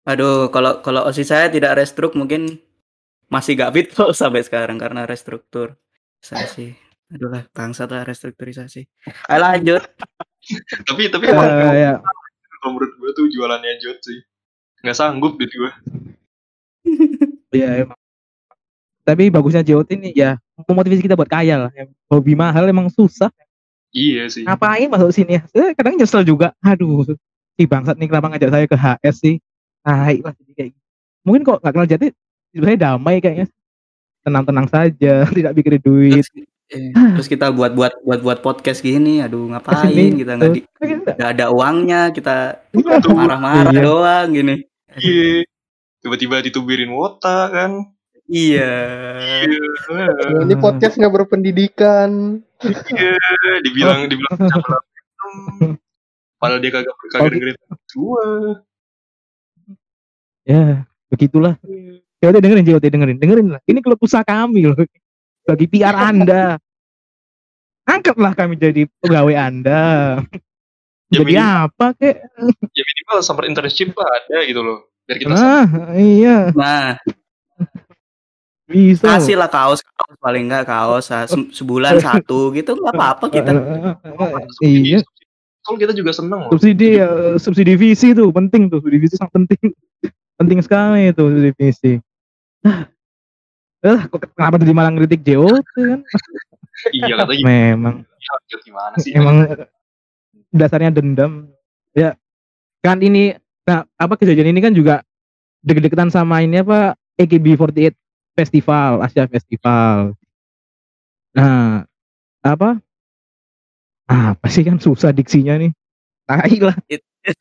aduh kalau kalau Osi saya tidak restruk mungkin masih gak fit sampai sekarang karena restruktur. Saya sih aduh lah bangsat lah restrukturisasi. Ayo lanjut. Tapi tapi emang, emang Eh, ya. kalau menurut gue tuh jualannya Jot sih. Nggak sanggup duit gue. Iya emang. Tapi bagusnya JOT ini ya memotivasi kita buat kaya lah. Hobi mahal emang susah. Iya sih. Ngapain masuk sini ya? Saya kadang nyesel juga. Aduh, si bangsat nih kenapa ngajak saya ke HS sih? Tai lah jadi kayak gitu. Mungkin kok nggak kenal jati sebenarnya damai kayaknya. Tenang-tenang saja, tidak pikirin duit. Terus, eh, terus kita buat buat buat buat podcast gini, aduh ngapain kita nggak di, nggak ada uangnya, kita Betul. marah-marah Iya. doang gini. Iya. Tiba-tiba ditubirin wota kan. Iya. Iya. Ini podcast nggak berpendidikan. Iya. Dibilang dibilang film. Padahal dia kagak kagak Oh, dengerin gua. Ya, begitulah. JOT dengerin, JOT dengerin, dengerin lah. Ini klub usaha kami loh. Bagi PR Anda. Angkatlah kami jadi pegawai Anda. Ya Jadi minimal, apa kek? ya minimal summer internship lah ada gitu loh. Biar kita Nah, iya, Nah, bisa. kasih lah kaos, kaos paling enggak kaos ah, se- sebulan satu gitu nggak apa-apa kita. Iya, Kalau kita juga seneng loh. subsidi ya, subsidi visi tuh penting tuh, subsidi visi sangat penting. penting sekali itu subsidi visi. Eh, kok kenapa tadi malah ngeritik JOT kan? Iya katanya Memang, ya, gimana sih? emang dasarnya dendam. Ya, kan ini, nah apa kejadian ini kan juga deket-deketan sama ini apa AKB48 Festival, Asia Festival. Nah, apa? Apa sih kan susah diksinya nih. Tai lah.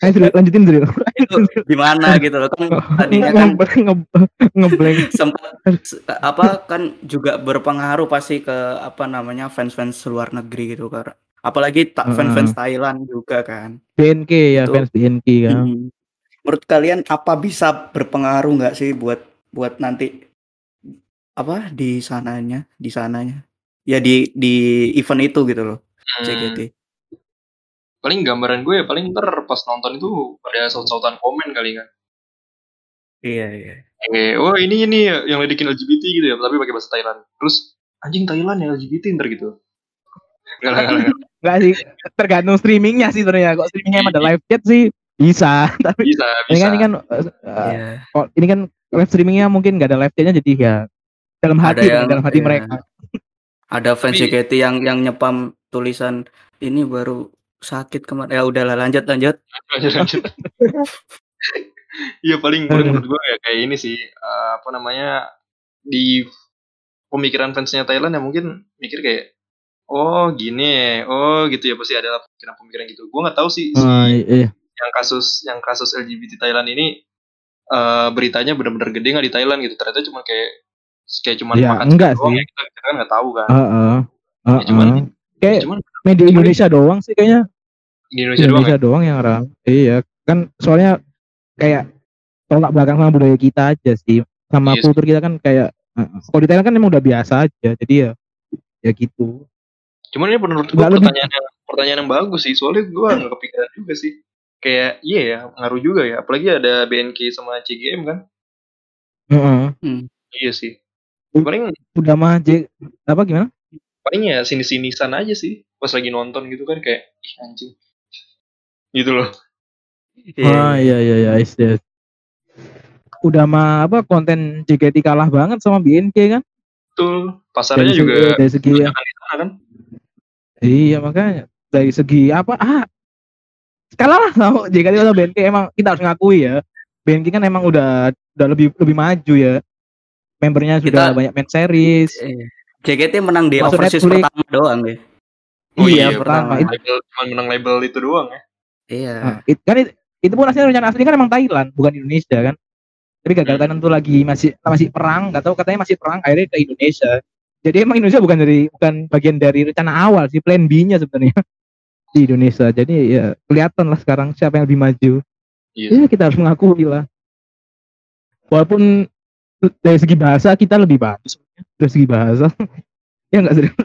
Ayo lanjutin Dril. Itu gimana gitu loh kan tadinya kan Nge- nge- ngeblank. sempat se- apa kan juga berpengaruh pasti ke apa namanya fans-fans luar negeri gitu kan. Apalagi tak fans-fans Thailand juga kan. BNK ya, Itu. fans BNK kan. Hmm. Menurut kalian apa bisa berpengaruh nggak sih buat buat nanti apa di sananya, di sananya? Ya di di event itu gitu loh, Hmm, JKT. Paling gambaran gue ya paling ntar pas nonton itu ada saut-sautan komen kali kan. Iya, iya. Eh, oh ini ini ya, yang ledekin LGBT gitu ya, tapi pakai bahasa Thailand. Terus anjing Thailand ya LGBT ntar gitu. Enggak lah, enggak lah, enggak lah. Enggak sih, tergantung streamingnya sih sebenarnya. Kok streamingnya emang ada live chat sih bisa, tapi Bisa, ini bisa. kan ini kan eh, eh, Iya. kok ini kan live streamingnya mungkin nggak ada live chatnya jadi ya dalam Ada hati yang- dalam hati iya. mereka. Ada fans JKT yang yang nyepam tulisan ini baru sakit kemarin. Ya udahlah lanjut lanjut. lanjut lanjut iya paling paling menurut gue ya kayak ini sih eh, apa namanya di pemikiran fansnya Thailand ya mungkin mikir kayak oh gini oh gitu ya pasti ada pemikiran-pemikiran gitu gue nggak tahu sih si Ah, iya. yang kasus yang kasus LGBT Thailand ini eh, beritanya benar-benar gede nggak di Thailand gitu ternyata cuma kayak kayak cuma Ya, makan enggak doang sih. ya, kita, kita kan nggak tahu kan Heeh. Ya, cuman- Heeh. Kayak cuman media Indonesia doang sih kayaknya. di Indonesia, doang ya Indonesia doang yang ram. Iya, kan soalnya kayak tolak belakang sama budaya kita aja sih. Sama Iya sih. kultur kita kan kayak uh, kalau di Thailand kan emang udah biasa aja. Jadi ya ya gitu. Cuman ini menurut gue pertanyaan yang pertanyaan yang bagus sih. Soalnya gue nggak kepikiran juga sih. Kayak iya ya ngaruh juga ya. Apalagi ada BNK sama CGM kan. Heeh. Iya sih. Hmm. Paling Udah mah J apa gimana? Paling ya sini sinisan aja sih. Pas lagi nonton gitu kan kayak ih anjing. Gitu loh. Ah iya iya iya yes, yes. Udah mah apa konten JKT kalah banget sama BNK kan? Betul. Pasarnya Dari juga segi, dari segi di sana kan. iya makanya dari segi apa ah kalah lah sama JKT atau BNK emang kita harus ngakui ya. BNK kan emang udah udah lebih lebih maju ya. Membernya sudah Kita- banyak main series. Iya. JKT menang di Masuk overseas Netflix. pertama doang ya. Oh Iya, iya, pertama. menang label, cuma menang label itu doang ya. Iya. Nah, it- kan it- itu pun aslinya rencana aslinya kan emang Thailand, bukan Indonesia kan. Tapi gagal Hmm. Thailand tuh lagi masih masih perang, nggak tahu katanya masih perang, akhirnya ke Indonesia. Jadi emang Indonesia bukan dari bukan bagian dari rencana awal sih, plan B-nya sebenarnya di Indonesia. Jadi ya kelihatan lah sekarang siapa yang lebih maju. Iya. Ya kita harus mengakui lah. Walaupun dari segi bahasa kita lebih bagus dari segi bahasa. ya enggak serius.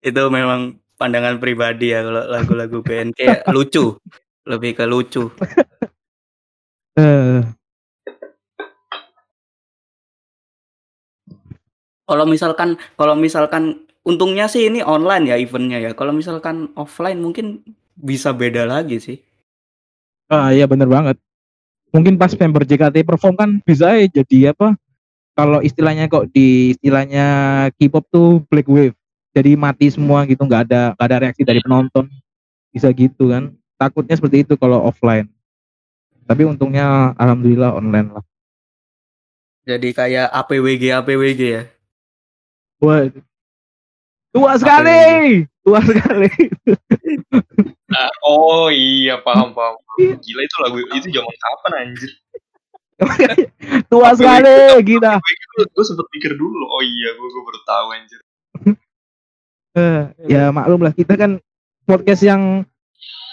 Itu memang pandangan pribadi ya kalau lagu-lagu BNK lucu. Lebih ke lucu. Eh, Kalau misalkan kalau misalkan untungnya sih ini online ya eventnya ya. Kalau misalkan offline mungkin bisa beda lagi sih. Ah iya bener banget. Mungkin pas member JKT perform kan bisa ya jadi apa? Kalau istilahnya kok di istilahnya K-pop tuh black wave. Jadi mati semua gitu, nggak ada nggak ada reaksi dari penonton. Bisa gitu kan? Takutnya seperti itu kalau offline. Tapi untungnya alhamdulillah online lah. Jadi kayak APWG APWG ya. Wah, tua sekali, tua sekali. Ah, oh iya paham paham. Gila itu lagu itu zaman kapan anjir? tua sekali kita. Gue sempet pikir dulu. Oh iya, gue gue baru tahu anjir. Eh, ya maklum lah kita kan podcast yang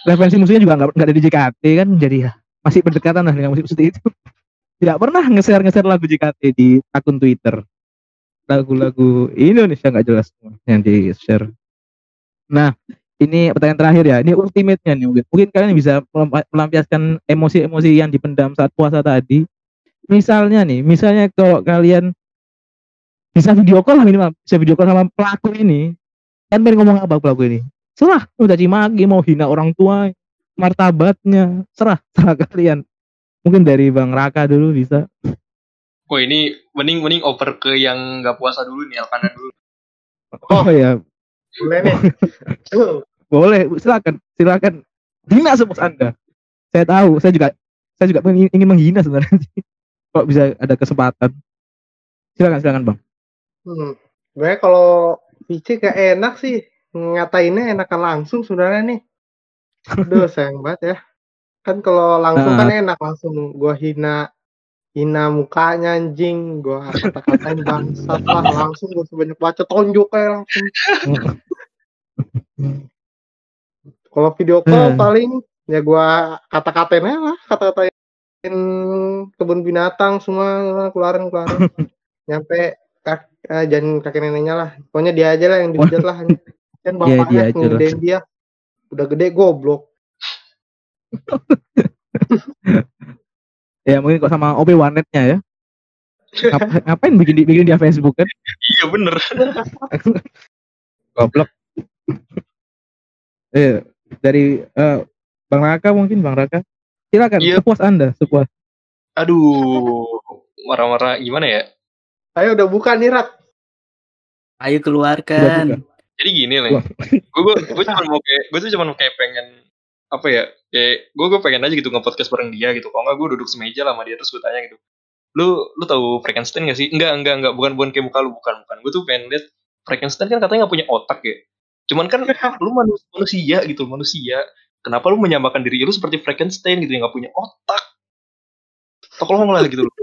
referensi musiknya juga nggak ada di JKT kan jadi ya masih berdekatan lah dengan musik seperti itu tidak pernah nge-share nge-share lagu JKT di akun Twitter lagu-lagu Indonesia nggak jelas semua yang di share nah ini pertanyaan terakhir ya ini ultimate-nya nih mungkin mungkin kalian bisa melampiaskan emosi-emosi yang dipendam saat puasa tadi misalnya nih misalnya kalau kalian bisa video call lah minimal bisa video call sama pelaku ini kan pengen ngomong apa pelaku ini? Serah udah cimaki mau hina orang tua martabatnya serah serah kalian. Mungkin dari bang Raka dulu bisa. Wah ini mending mending oper ke yang nggak puasa dulu nih Alkana dulu. oh, ya Boleh nih. Boleh silakan silakan. Hina sebut anda. Saya tahu saya juga saya juga ingin, ingin menghina sebenarnya kalau bisa ada kesempatan silakan silakan bang Hmm. Sebenarnya kalau Vici gak enak sih ngatainnya enakan langsung sebenarnya nih. Aduh sayang banget ya. Kan kalau langsung kan enak langsung gua hina hina mukanya anjing, gua kata-katain bangsat lah langsung gua sebanyak baca tonjok kayak langsung. Kalau video call Hmm. paling ya gua kata-katain lah, kata-katain kebun binatang semua keluarin keluarin. Nyampe kak, eh, jangan kakek neneknya lah. Pokoknya dia aja lah yang dihujat lah. Kan Iya, dia bapaknya lah. ngegedein dia. Udah gede goblok. ya mungkin kok sama OP Warnetnya ya Ngap- ngapain bikin di, bikin dia Facebook kan Iya bener. goblok eh dari eh, bang Raka mungkin bang Raka silakan Iya. sepuas anda sepuas Aduh, marah-marah gimana ya? Ayo udah buka nih Rak. Ayo keluarkan. jadi gini lah Wah. gue gue gue cuma mau kayak gue tuh cuma kayak pengen apa ya kayak gue gue pengen aja gitu nge-podcast bareng dia gitu kalau nggak gue duduk semeja lah sama dia terus gue tanya gitu lu lu tahu Frankenstein gak sih enggak enggak enggak bukan bukan kayak muka lu bukan bukan gue tuh pengen lihat Frankenstein kan katanya nggak punya otak ya cuman kan lu manus- manusia gitu manusia kenapa lu menyamakan diri lu seperti Frankenstein gitu yang nggak punya otak tolong lah gitu loh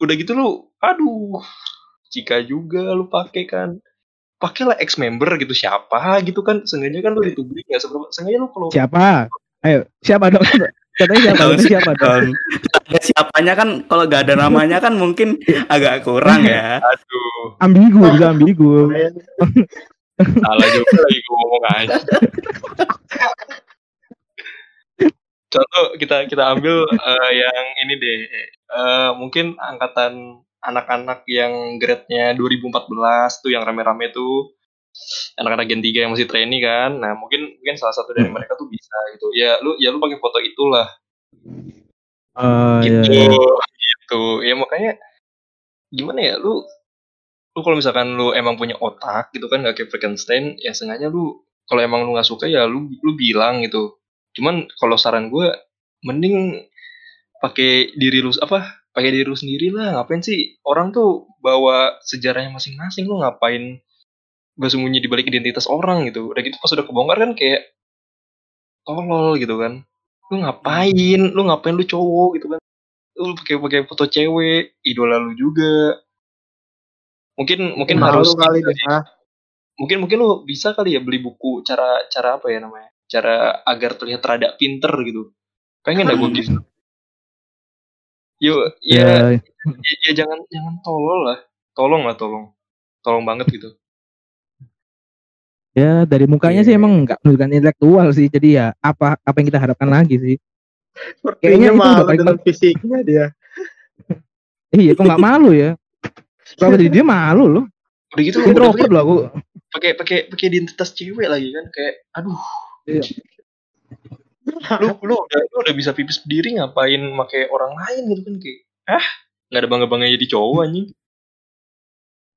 udah gitu lu aduh jika juga lu pakai kan pakailah ex member gitu siapa gitu kan sengaja kan lu ditubuhin ya seberapa sengaja lu kalau Siapa? Ayo, siapa dong? Katanya siapa? Katanya siapa dong? Ada siapanya kan kalau gak ada namanya kan mungkin agak kurang ya. aduh Ambigu, juga ambigu. salah juga lagi gue ngomong aja contoh kita kita ambil eh, yang ini deh. Eh, mungkin angkatan anak-anak yang grade-nya 2014 tuh yang rame-rame tuh. Anak-anak gen 3 yang masih trainee kan. Nah mungkin mungkin salah satu dari mereka tuh bisa gitu. Ya lu ya lu pakai foto itulah. Iya, gitu. iya. gitu. Ya makanya gimana ya lu lu kalau misalkan lu emang punya otak gitu kan gak kayak Frankenstein ya sengaja lu kalau emang lu nggak suka ya lu lu bilang gitu cuman kalau saran gue mending pakai diri lu apa pakai diri lu sendiri lah. Ngapain sih orang tuh bawa sejarahnya masing-masing? Lu ngapain bersembunyi di balik identitas orang gitu? Udah gitu pas udah kebongkar kan kayak tolol gitu kan. Lu ngapain? Lu ngapain lu cowok gitu kan? Lu pakai pakai foto cewek idola lu juga. Mungkin mungkin Malu harus kali ah. mungkin mungkin lu bisa kali ya beli buku cara cara apa ya namanya cara agar terlihat rada pinter gitu pengen dah gue gitu yuk ya, Ya, ya, ya jangan jangan tolol lah tolong lah tolong tolong banget gitu ya dari mukanya Iya. sih emang nggak menunjukkan intelektual sih. Jadi ya apa apa yang kita harapkan lagi sih? Kayaknya Sepertinya itu udah malu paling dengan fisiknya dia. Iya, kok nggak malu ya? Kalau jadi dia malu loh. udah gitu Introvert pakai loh aku. pakai pakai pakai identitas cewek lagi kan kayak aduh Iya. lu lu udah lu udah bisa pipis berdiri ngapain pakai orang lain gitu kan kayak ah nggak ada bangga bangganya jadi cowok anjing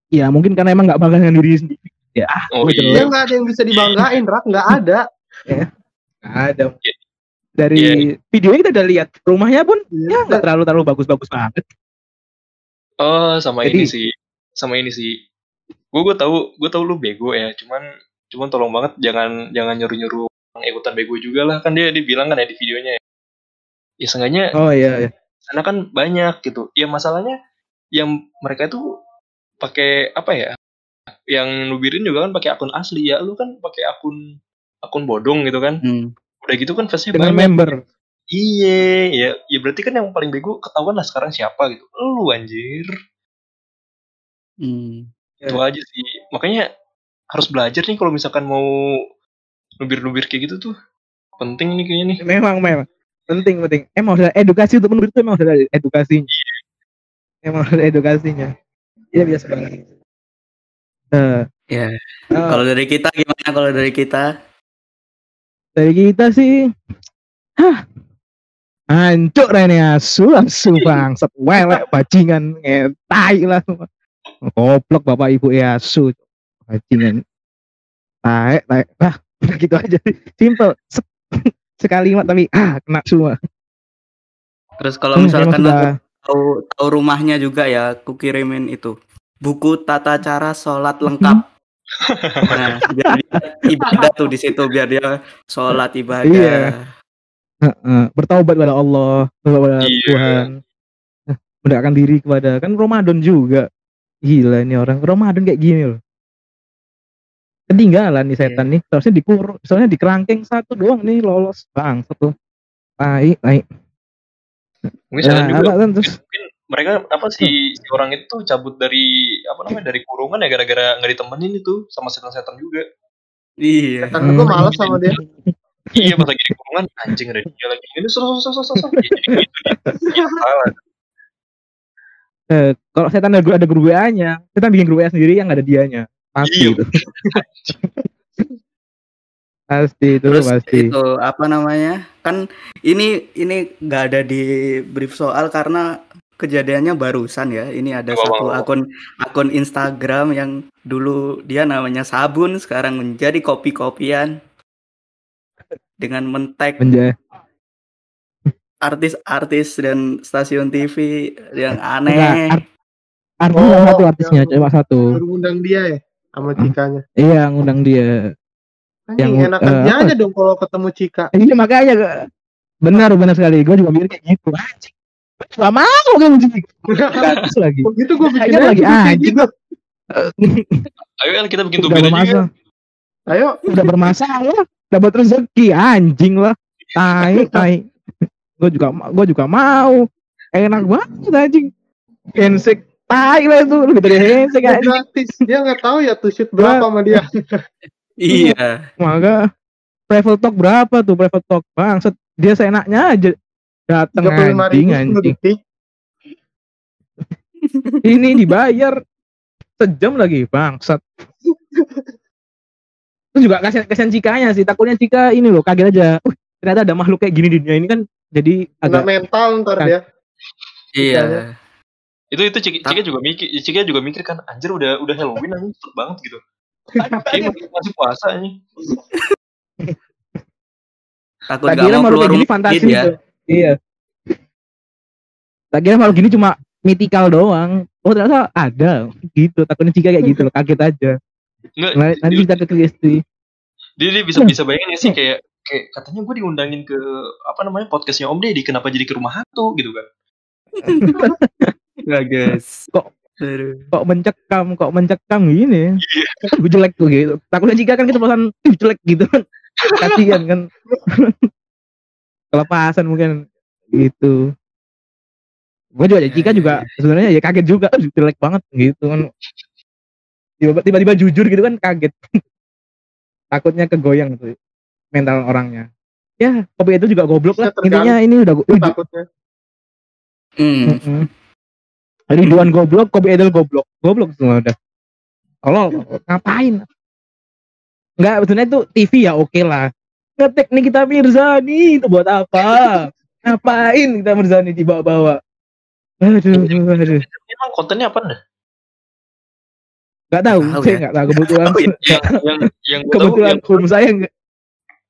Ya mungkin karena emang nggak bangga dengan diri sendiri. Ya, ah, oh iya Dia nggak ada yang bisa dibanggain, Rak. Nggak ada. nggak ada. Iya. Dari Iya. videonya kita udah lihat rumahnya pun ya nggak terlalu terlalu bagus-bagus banget. Oh, sama Jadi- ini sih. Sama ini sih. Gue gue tahu, gue tahu lu bego ya. Cuman cuman tolong banget jangan jangan nyuruh-nyuruh orang ikutan bego juga lah. Kan dia dibilang kan ya di videonya ya. Ya sengaja Oh iya, iya. sana kan banyak gitu. Ya masalahnya yang mereka itu pakai apa ya? Yang nubirin juga kan pakai akun asli ya. Lu kan pakai akun akun bodong gitu kan. Hmm. Udah gitu kan face-nya Dengan banyak. member. Iya, ya, ya berarti kan yang paling bego ketahuan lah sekarang siapa gitu. Lu anjir. Hmm. Ya. itu aja sih makanya harus belajar nih kalau misalkan mau nubir-nubir kayak gitu tuh penting nih kayaknya nih. Memang memang. Penting penting. Emang harus ada edukasi untuk menurut itu emang ada edukasinya. Emang ada edukasinya. Iya biasa banget. Eh, Ya. eh, Kalau dari kita gimana? Kalau dari kita? dari kita sih hah? Hancur ini asu asu bangsat. Welek bajingan ngetai lah goblok bapak ibu ya asu bajingan. Taek taek. Ah udah gitu aja. Simple. Sek- sekalimat tapi ah kena semua. Terus kalau Hmm, misalkan emang sudah. tahu tahu rumahnya juga ya, aku kirimin itu. Buku tata cara sholat lengkap. nah, biar dia ibadah tuh di situ biar dia sholat ibadah. Iya. Heeh, bertaubat kepada Allah kepada Iya. Tuhan. Eh, mendekatkan diri kepada kan Ramadan juga. Gila ini orang. Ramadan kayak gini loh ketinggalan nih setan nih. Seharusnya dikur soalnya di kerangkeng satu doang nih lolos. Bang satu baik baik. Mungkin salah nah, juga apa kan terus? mungkin mereka apa sih si orang itu cabut dari apa namanya dari kurungan ya gara-gara nggak ditemenin itu sama setan-setan juga. Iya. Karena gue males sama dia. iya pas lagi di kurungan anjing ada dia lagi. Ini sos sos sos sos sos. Ya, jadi gitu. Dia Iya, salah. Eh, kalau setan ada, ada grup WA nya setan bikin grup WA sendiri yang nggak ada dianya. Pasti Iya. itu pasti itu Terus pasti itu apa namanya? Kan ini ini nggak ada di brief soal karena kejadiannya barusan ya. Ini ada Apa, satu akun akun Instagram yang dulu dia namanya Sabun, sekarang menjadi kopi-kopian dengan men-tag Menja artis-artis dan stasiun TV yang Enggak, aneh. art- artis Oh, satu artisnya, cuma satu. Baru undang dia ya sama Cikanya. Iya, ngundang dia. Anjing Yang, enakan eh, dia apa? aja dong kalau ketemu Cika. Ini makanya Kak. benar benar sekali. Gue juga mikir kayak gitu. Anjing. Gue juga mau begini. Gratis lagi. Begitu gue bikin aja lagi anjing. gitu. Ayo kan kita bikin tumben aja. Ayo, Udah bermasalah. Dapat rezeki anjing lah. Tai, tai. Gue juga gue juga mau. Enak banget anjing. Handshake tai lah itu lebih dari handshake dia anjing. gratis. Dia nggak tahu ya tuh shoot berapa sama dia. Iya. Maka private talk berapa tuh private talk bangset dia seenaknya aja datang 35 anjing anjing ini dibayar sejam lagi bangsat itu juga kasihan kasihan cikanya sih takutnya cika ini loh kaget aja uh, ternyata ada makhluk kayak gini di dunia ini kan jadi Kena agak mental ntar dia. Iya. Itu itu Cika, Cika juga mikir, Cika juga mikir kan anjir udah udah Halloween anjing cepet banget gitu. Kayaknya masih, masih puasa anjing. Takut tak gak mau makhluk keluar gini rumah fantasi gitu ya. tuh. iya tak kira makhluk gini cuma mitikal doang oh ternyata ada gitu takutnya cika kayak gitu loh kaget aja Enggak, Nah, nanti kita ke Kristi dia, dia bisa bisa bayangin sih kayak kayak katanya gue diundangin ke apa namanya podcastnya Om Deddy kenapa jadi ke rumah hantu gitu kan? Enggak, guys. Kok- Aduh. kok mencekam kok mencekam gini Iya. gue jelek tuh gitu takutnya jika kan keceplosan "Ih, jelek gitu kan kasihan kan kelepasan mungkin gitu gue juga jika juga sebenarnya ya kaget juga "Aduh, jelek banget gitu kan Tiba- tiba-tiba jujur gitu kan kaget takutnya kegoyang tuh mental orangnya ya kopi itu juga goblok lah intinya ini udah Itu takutnya. Hmm. Mm-mm. Ridwan goblok, Kobe Idol goblok, goblok semua udah. Tolol, ngapain? Enggak, betulnya itu TV ya oke lah. Ngetek nih kita Mirzani itu buat apa? ngapain kita Mirzani dibawa-bawa? Aduh, aduh. Emang kontennya apa dah? Gak tahu, Tahu saya ya. nggak tahu kebetulan. Oh, iya. Yang yang yang gue tahu kebetulan yang, home saya nggak.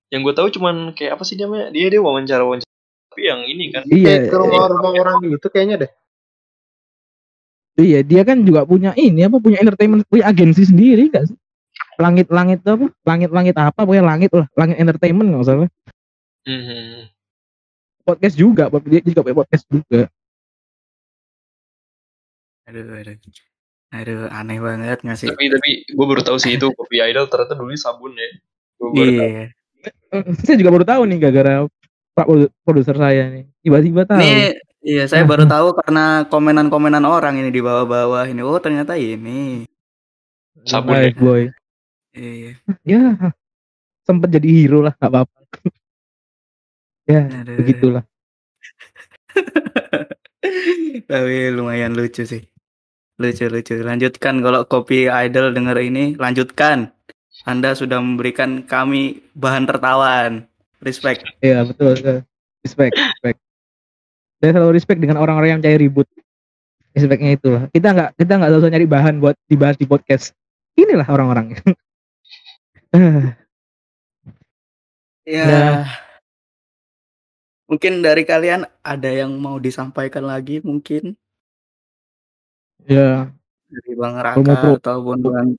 yang gue tahu cuman kayak apa sih dia namanya? Dia dia wawancara wawancara tapi yang ini kan Iya, Kayak ke rumah-rumah orang gitu kayaknya deh. Iya dia kan juga punya ini apa punya entertainment, punya agensi sendiri gak sih? Langit-langit apa? Langit-langit apa? Pokoknya langit lah, langit entertainment nggak salah. Mhm. Podcast juga, dia juga punya podcast juga. Aduh, aduh. Aduh, aneh banget ngasih. Tapi tapi gue baru tahu sih itu kopi idol ternyata dulu sabun ya. Gue baru tahu. Iya. Saya juga baru tahu nih gara-gara produser saya nih tiba-tiba tahu Ini iya saya baru tahu karena komenan-komenan orang ini di bawah-bawah ini. Oh, ternyata ini. Sabun ya. boy Iya. ya sempet jadi hero lah gak apa-apa ya Aduh. begitulah Tapi lumayan lucu sih. Lucu-lucu. Lanjutkan kalau kopi idol denger ini, lanjutkan. Anda sudah memberikan kami bahan tertawaan. Respect. ya betul betul. respect respect saya selalu respect dengan orang-orang yang cari ribut respectnya itulah kita nggak kita nggak usah nyari bahan buat dibahas di podcast inilah orang-orang Ya. Ya. Mungkin dari kalian ada yang mau disampaikan lagi mungkin ya dari Bang Promo Raka pro. ataupun Bang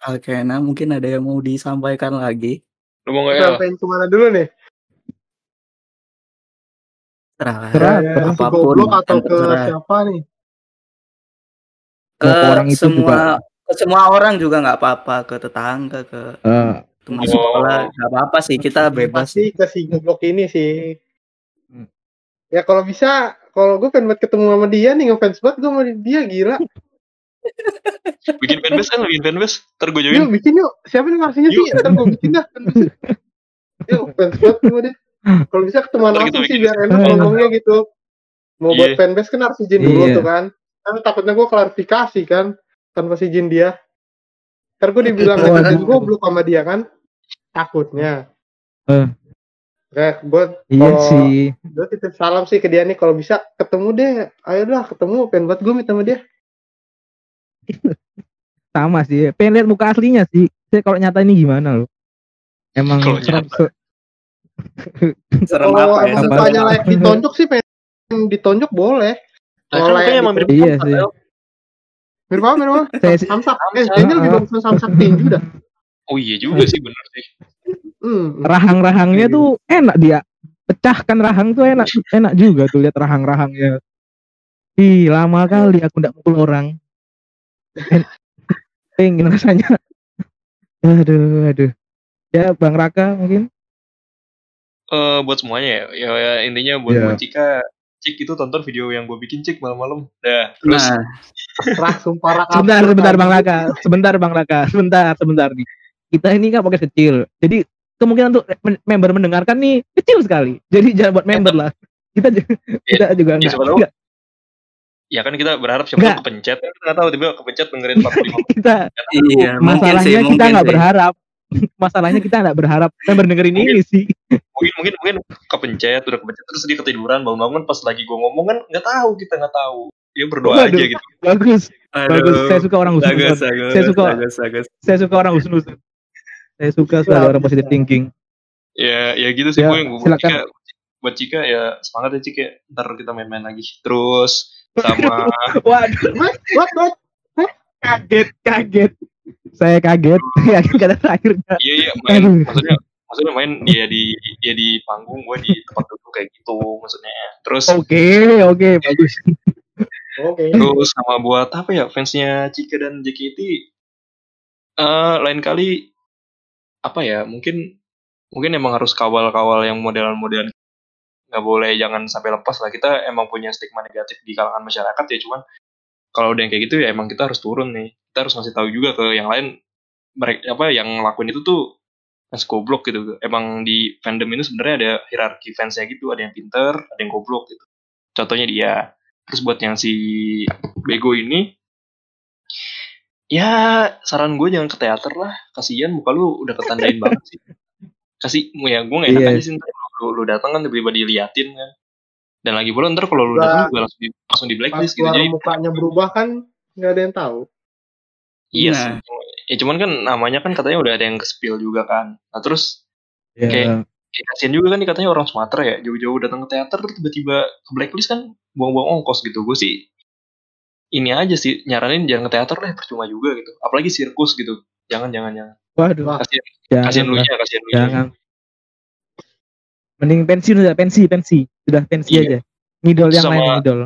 Alkena mungkin ada yang mau disampaikan lagi. Lu mau nggak ya? Sampai ke mana dulu nih? Terserah. Terserah. Ke si apa pun, goblok atau ke terserah. siapa nih? Ke orang itu semua juga. ke semua orang juga nggak apa-apa, ke tetangga, ke eh, teman Oh. sekolah, nggak apa-apa sih, kita bebas. Pasti ke si goblok ini sih. Hmm. Ya kalau bisa, kalau gue pengen ketemu sama dia nih, ngefans banget gue sama dia gila. Bikin fanbase kan, bikin fanbase. Ntar gue Yuk bikin yuk. Siapa nih ngasihnya sih? Ntar gue bikin dah. fanbase. Yuk fans banget sama dia. Kalau bisa ketemu langsung sih bikin. biar enak ngomongnya gitu. Mau buat Iya. fanbase kan harus izin dulu Iya. tuh kan. Kan takutnya gue klarifikasi kan tanpa izin dia. Ntar gue dibilang Waduh. anjing goblok sama dia kan. Takutnya. Eh. Kayak gue Iya Kalau- sih. gue titip salam sih ke dia nih kalau bisa ketemu deh. Ayolah ketemu pengen buat gue minta sama dia. Sama sih. Pengen lihat muka aslinya sih. Saya kalau nyata ini gimana loh. Emang serem- Serem Kalau apa ya? mukanya layak ditonjok sih pengen ditonjok boleh. Nah, kan Kalau mukanya yang emang mirip Iya sih. Mirip apa mirip apa? Samsak. Eh, kayaknya lebih bagus dari samsak tinju dah. Oh iya juga sih bener sih. Hmm. rahang-rahangnya tuh enak dia. Pecahkan rahang tuh enak enak juga tuh lihat rahang-rahangnya. Ih, lama kali aku ndak mukul orang. En- Pengen rasanya. Aduh, aduh. Ya, Bang Raka mungkin. Eh buat semuanya ya, ya, ya, intinya buat buat Cika, Cik itu tonton video yang gue bikin Cik malam-malam. Dah, terus Nah, sumpah rak. Sebentar, sebentar Bang Raka. Sebentar Bang Raka. Sebentar, sebentar nih. Kita ini kan podcast kecil. Jadi kemungkinan untuk member mendengarkan nih kecil sekali. Jadi jangan buat member lah. Kita ju- kita juga ya, enggak. enggak. ya kan kita berharap siapa tahu kepencet, kita nggak tahu tiba kepencet dengerin 45 Kita iya, mungkin sih, masalahnya kita nggak sih. berharap. Masalahnya kita nggak berharap member dengerin ini sih. Mungkin mungkin mungkin kepencet udah kepencet terus dia ketiduran bangun-bangun pas lagi gue ngomong kan nggak tahu kita nggak tahu dia berdoa Waduh. aja gitu Bagus, bagus. Aduh, Saya suka orang bagus, husnuzon. bagus, Saya suka- bagus, bagus. Saya suka orang husnuzon. Saya suka sekali orang positive thinking. ya ya gitu sih Ya, gue buat silakan. Cika buat Cika ya semangat ya Cika ntar kita main-main lagi terus sama Waduh, What? What? Kaget, kaget. Saya kaget. Yakin kata terakhirnya. iya iya Aduh. maksudnya maksudnya main dia di dia di panggung gue di tempat duduk kayak gitu maksudnya terus Oke, oke, bagus. Oke. Terus sama buat apa ya fansnya Cika dan JKT eh lain kali apa ya mungkin mungkin emang harus kawal-kawal yang modelan-modelan nggak boleh jangan sampai lepas lah kita emang punya stigma negatif di kalangan masyarakat ya cuman kalau udah yang kayak gitu ya emang kita harus turun nih kita harus ngasih tahu juga ke yang lain mereka apa yang ngelakuin itu tuh fans goblok gitu. Emang di fandom ini sebenarnya ada hierarki fansnya gitu. Ada yang pinter ada yang goblok gitu. Contohnya dia. Terus buat yang si bego ini ya saran gue jangan ke teater lah. Kasihan muka lu udah ketandain banget sih. Kasih ya gue gak enak Iya. aja sih. Ntar lu, lu datang kan tiba-tiba diliatin kan. Dan lagi pula ntar kalau lu datang juga langsung di, langsung di blacklist gitu jadi mukanya berubah kan nggak ada yang tahu. Iya Nah. sih ya cuman kan namanya kan katanya udah ada yang ke-spill juga kan nah terus Ya, Kayak- kayak kasihan juga kan katanya orang Sumatera ya jauh-jauh datang ke teater tiba-tiba ke blacklist kan buang-buang ongkos gitu gue sih ini aja sih nyaranin jangan ke teater lah percuma juga gitu apalagi sirkus gitu jangan jangan jangan waduh, kasihan jangan, kasihan lu nya kasihan lu jangan. Mending pensiun udah pensi, pensi. Sudah pensi Iya. aja. Ngidol yang Sama- lain ngidol.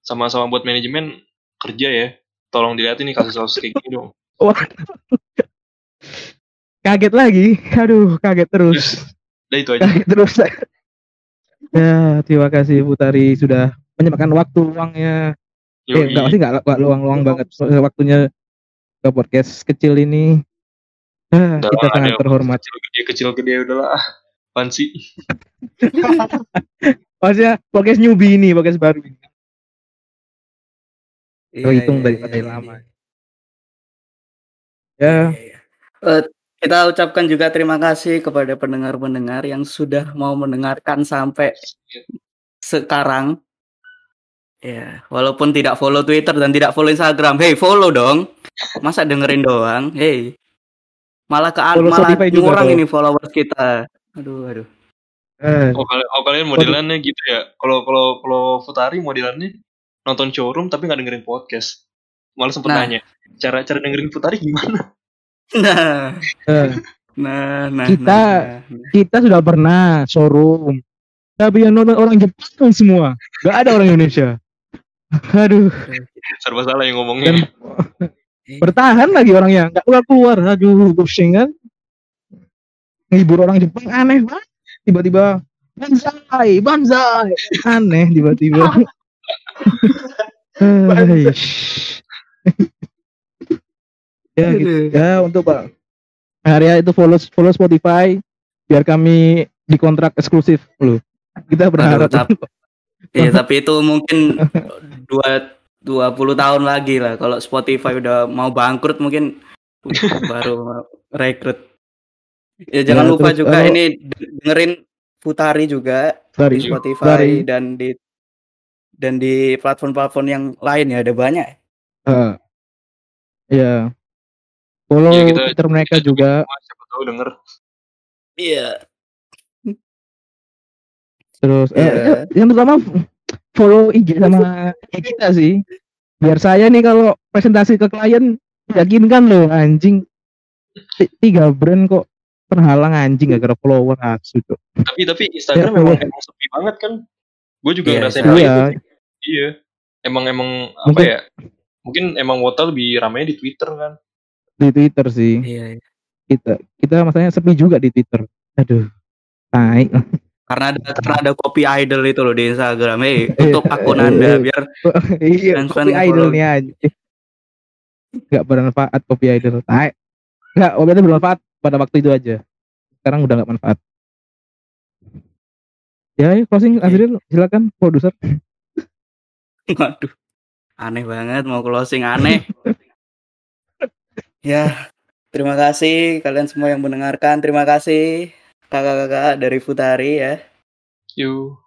sama-sama buat manajemen kerja ya tolong dilihatin nih kasus-kasus kayak gini dong kaget lagi. Aduh, kaget terus. udah itu aja kaget terus. ya, terima kasih Putari sudah menyempatkan waktu luangnya. Eh, Yoi. enggak sih enggak, enggak luang-luang banget waktunya ke podcast kecil ini. Ah, Udah kita lah, sangat terhormat. kecil gede kecil gede udahlah ah apaan sih Maksudnya podcast newbie ini, podcast baru ini. Iya, Terhitung iya, daripada iya, yang iya. lama. Ya, Iya, iya. Eh, kita ucapkan juga terima kasih kepada pendengar-pendengar yang sudah mau mendengarkan sampai sekarang. Ya, walaupun tidak follow Twitter dan tidak follow Instagram, hey follow dong. Masa dengerin doang, hey. Malah ke Follow malah Spotify juga ngurang dong. ini followers kita. Aduh, aduh. eh, oh kalian oh kalian modelannya gitu ya kalau kalau kalau Futari modelannya nonton showroom tapi nggak dengerin podcast malah sempet Nah. nanya cara cara dengerin Futari gimana Nah, eh. nah, nah. Kita- nah, nah. kita sudah pernah showroom. Tapi yang nonton orang Jepang semua. Gak ada orang Indonesia. Aduh, serba salah yang ngomongnya Dan- bertahan lagi orangnya. Gak keluar keluar. Aduh, pusing kan. Ngibur orang Jepang aneh banget. Tiba-tiba banzai, banzai. Aneh tiba-tiba. Ya gitu. Ya untuk Pak Arya itu follow follow Spotify biar kami dikontrak eksklusif loh. Kita berharap Aduh, tap- Iya, tapi itu mungkin dua 20 tahun lagi lah. Kalau Spotify udah mau bangkrut mungkin baru rekrut. Ya jangan Ya, lupa terus juga kalau- ini dengerin Putari juga Dari di Spotify dari dan di dan di platform-platform yang lain ya ada banyak. eh, ya follow Iya, kita- Twitter mereka kita juga siapa tahu denger. Iya. terus eh, Iya. yang pertama follow IG sama IG kita sih biar saya nih kalau presentasi ke klien yakinkan loh anjing Ti- tiga brand kok terhalang anjing gak kira follower asu Cuk. Tapi tapi Instagram Ya, memang sepi banget kan. Gue juga Iya, ngerasain hal Iya. itu. Iya. Emang emang apa Mungkin- ya? Mungkin emang Wota lebih ramai di Twitter kan. di Twitter sih Iya. iya. kita kita maksudnya sepi juga di Twitter aduh tai Karena ada karena ada copy idol itu loh di Instagram. Eh, Iya, tutup akun iya, Anda iya. biar iya Fans-fans copy yang idol follow. nih aja nggak bermanfaat copy idol tai nggak copy idol bermanfaat pada waktu itu aja sekarang udah nggak manfaat ya closing. Azril silakan produser Waduh. Aneh banget mau closing aneh. ya, terima kasih kalian semua yang mendengarkan. Terima kasih kakak-kakak dari Futari ya. Yuk.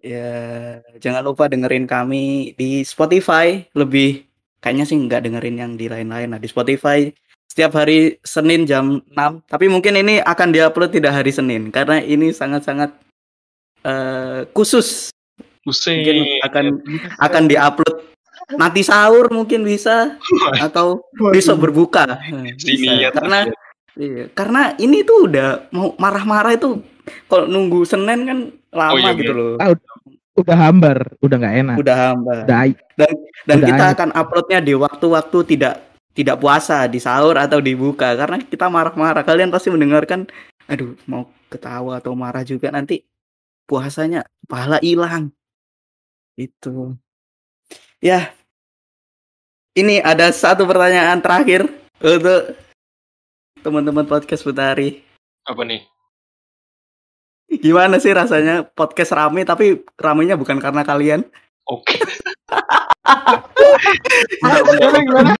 Ya, jangan lupa dengerin kami di Spotify. Lebih kayaknya sih nggak dengerin yang di lain-lain. Nah, di Spotify setiap hari Senin jam 6. Tapi mungkin ini akan diupload tidak hari Senin karena ini sangat-sangat eh, khusus. Pusing. Mungkin akan akan diupload nanti sahur mungkin bisa atau besok berbuka. Sini Bisa. ya. karena iya, karena ini tuh udah mau marah-marah itu kalau nunggu Senin kan lama Oh, iya, gitu loh. Ah, udah hambar udah nggak enak Udah hamba. udah ai- Dan udah kita akan uploadnya di waktu-waktu tidak tidak puasa, di sahur atau dibuka karena kita marah-marah. Kalian pasti mendengarkan aduh mau ketawa atau marah juga nanti puasanya pahala hilang. Itu. Ya. Ini ada satu pertanyaan terakhir untuk teman-teman podcast Putari. Apa nih? Gimana sih rasanya podcast rame tapi ramenya bukan karena kalian? Oke. Gimana, gimana?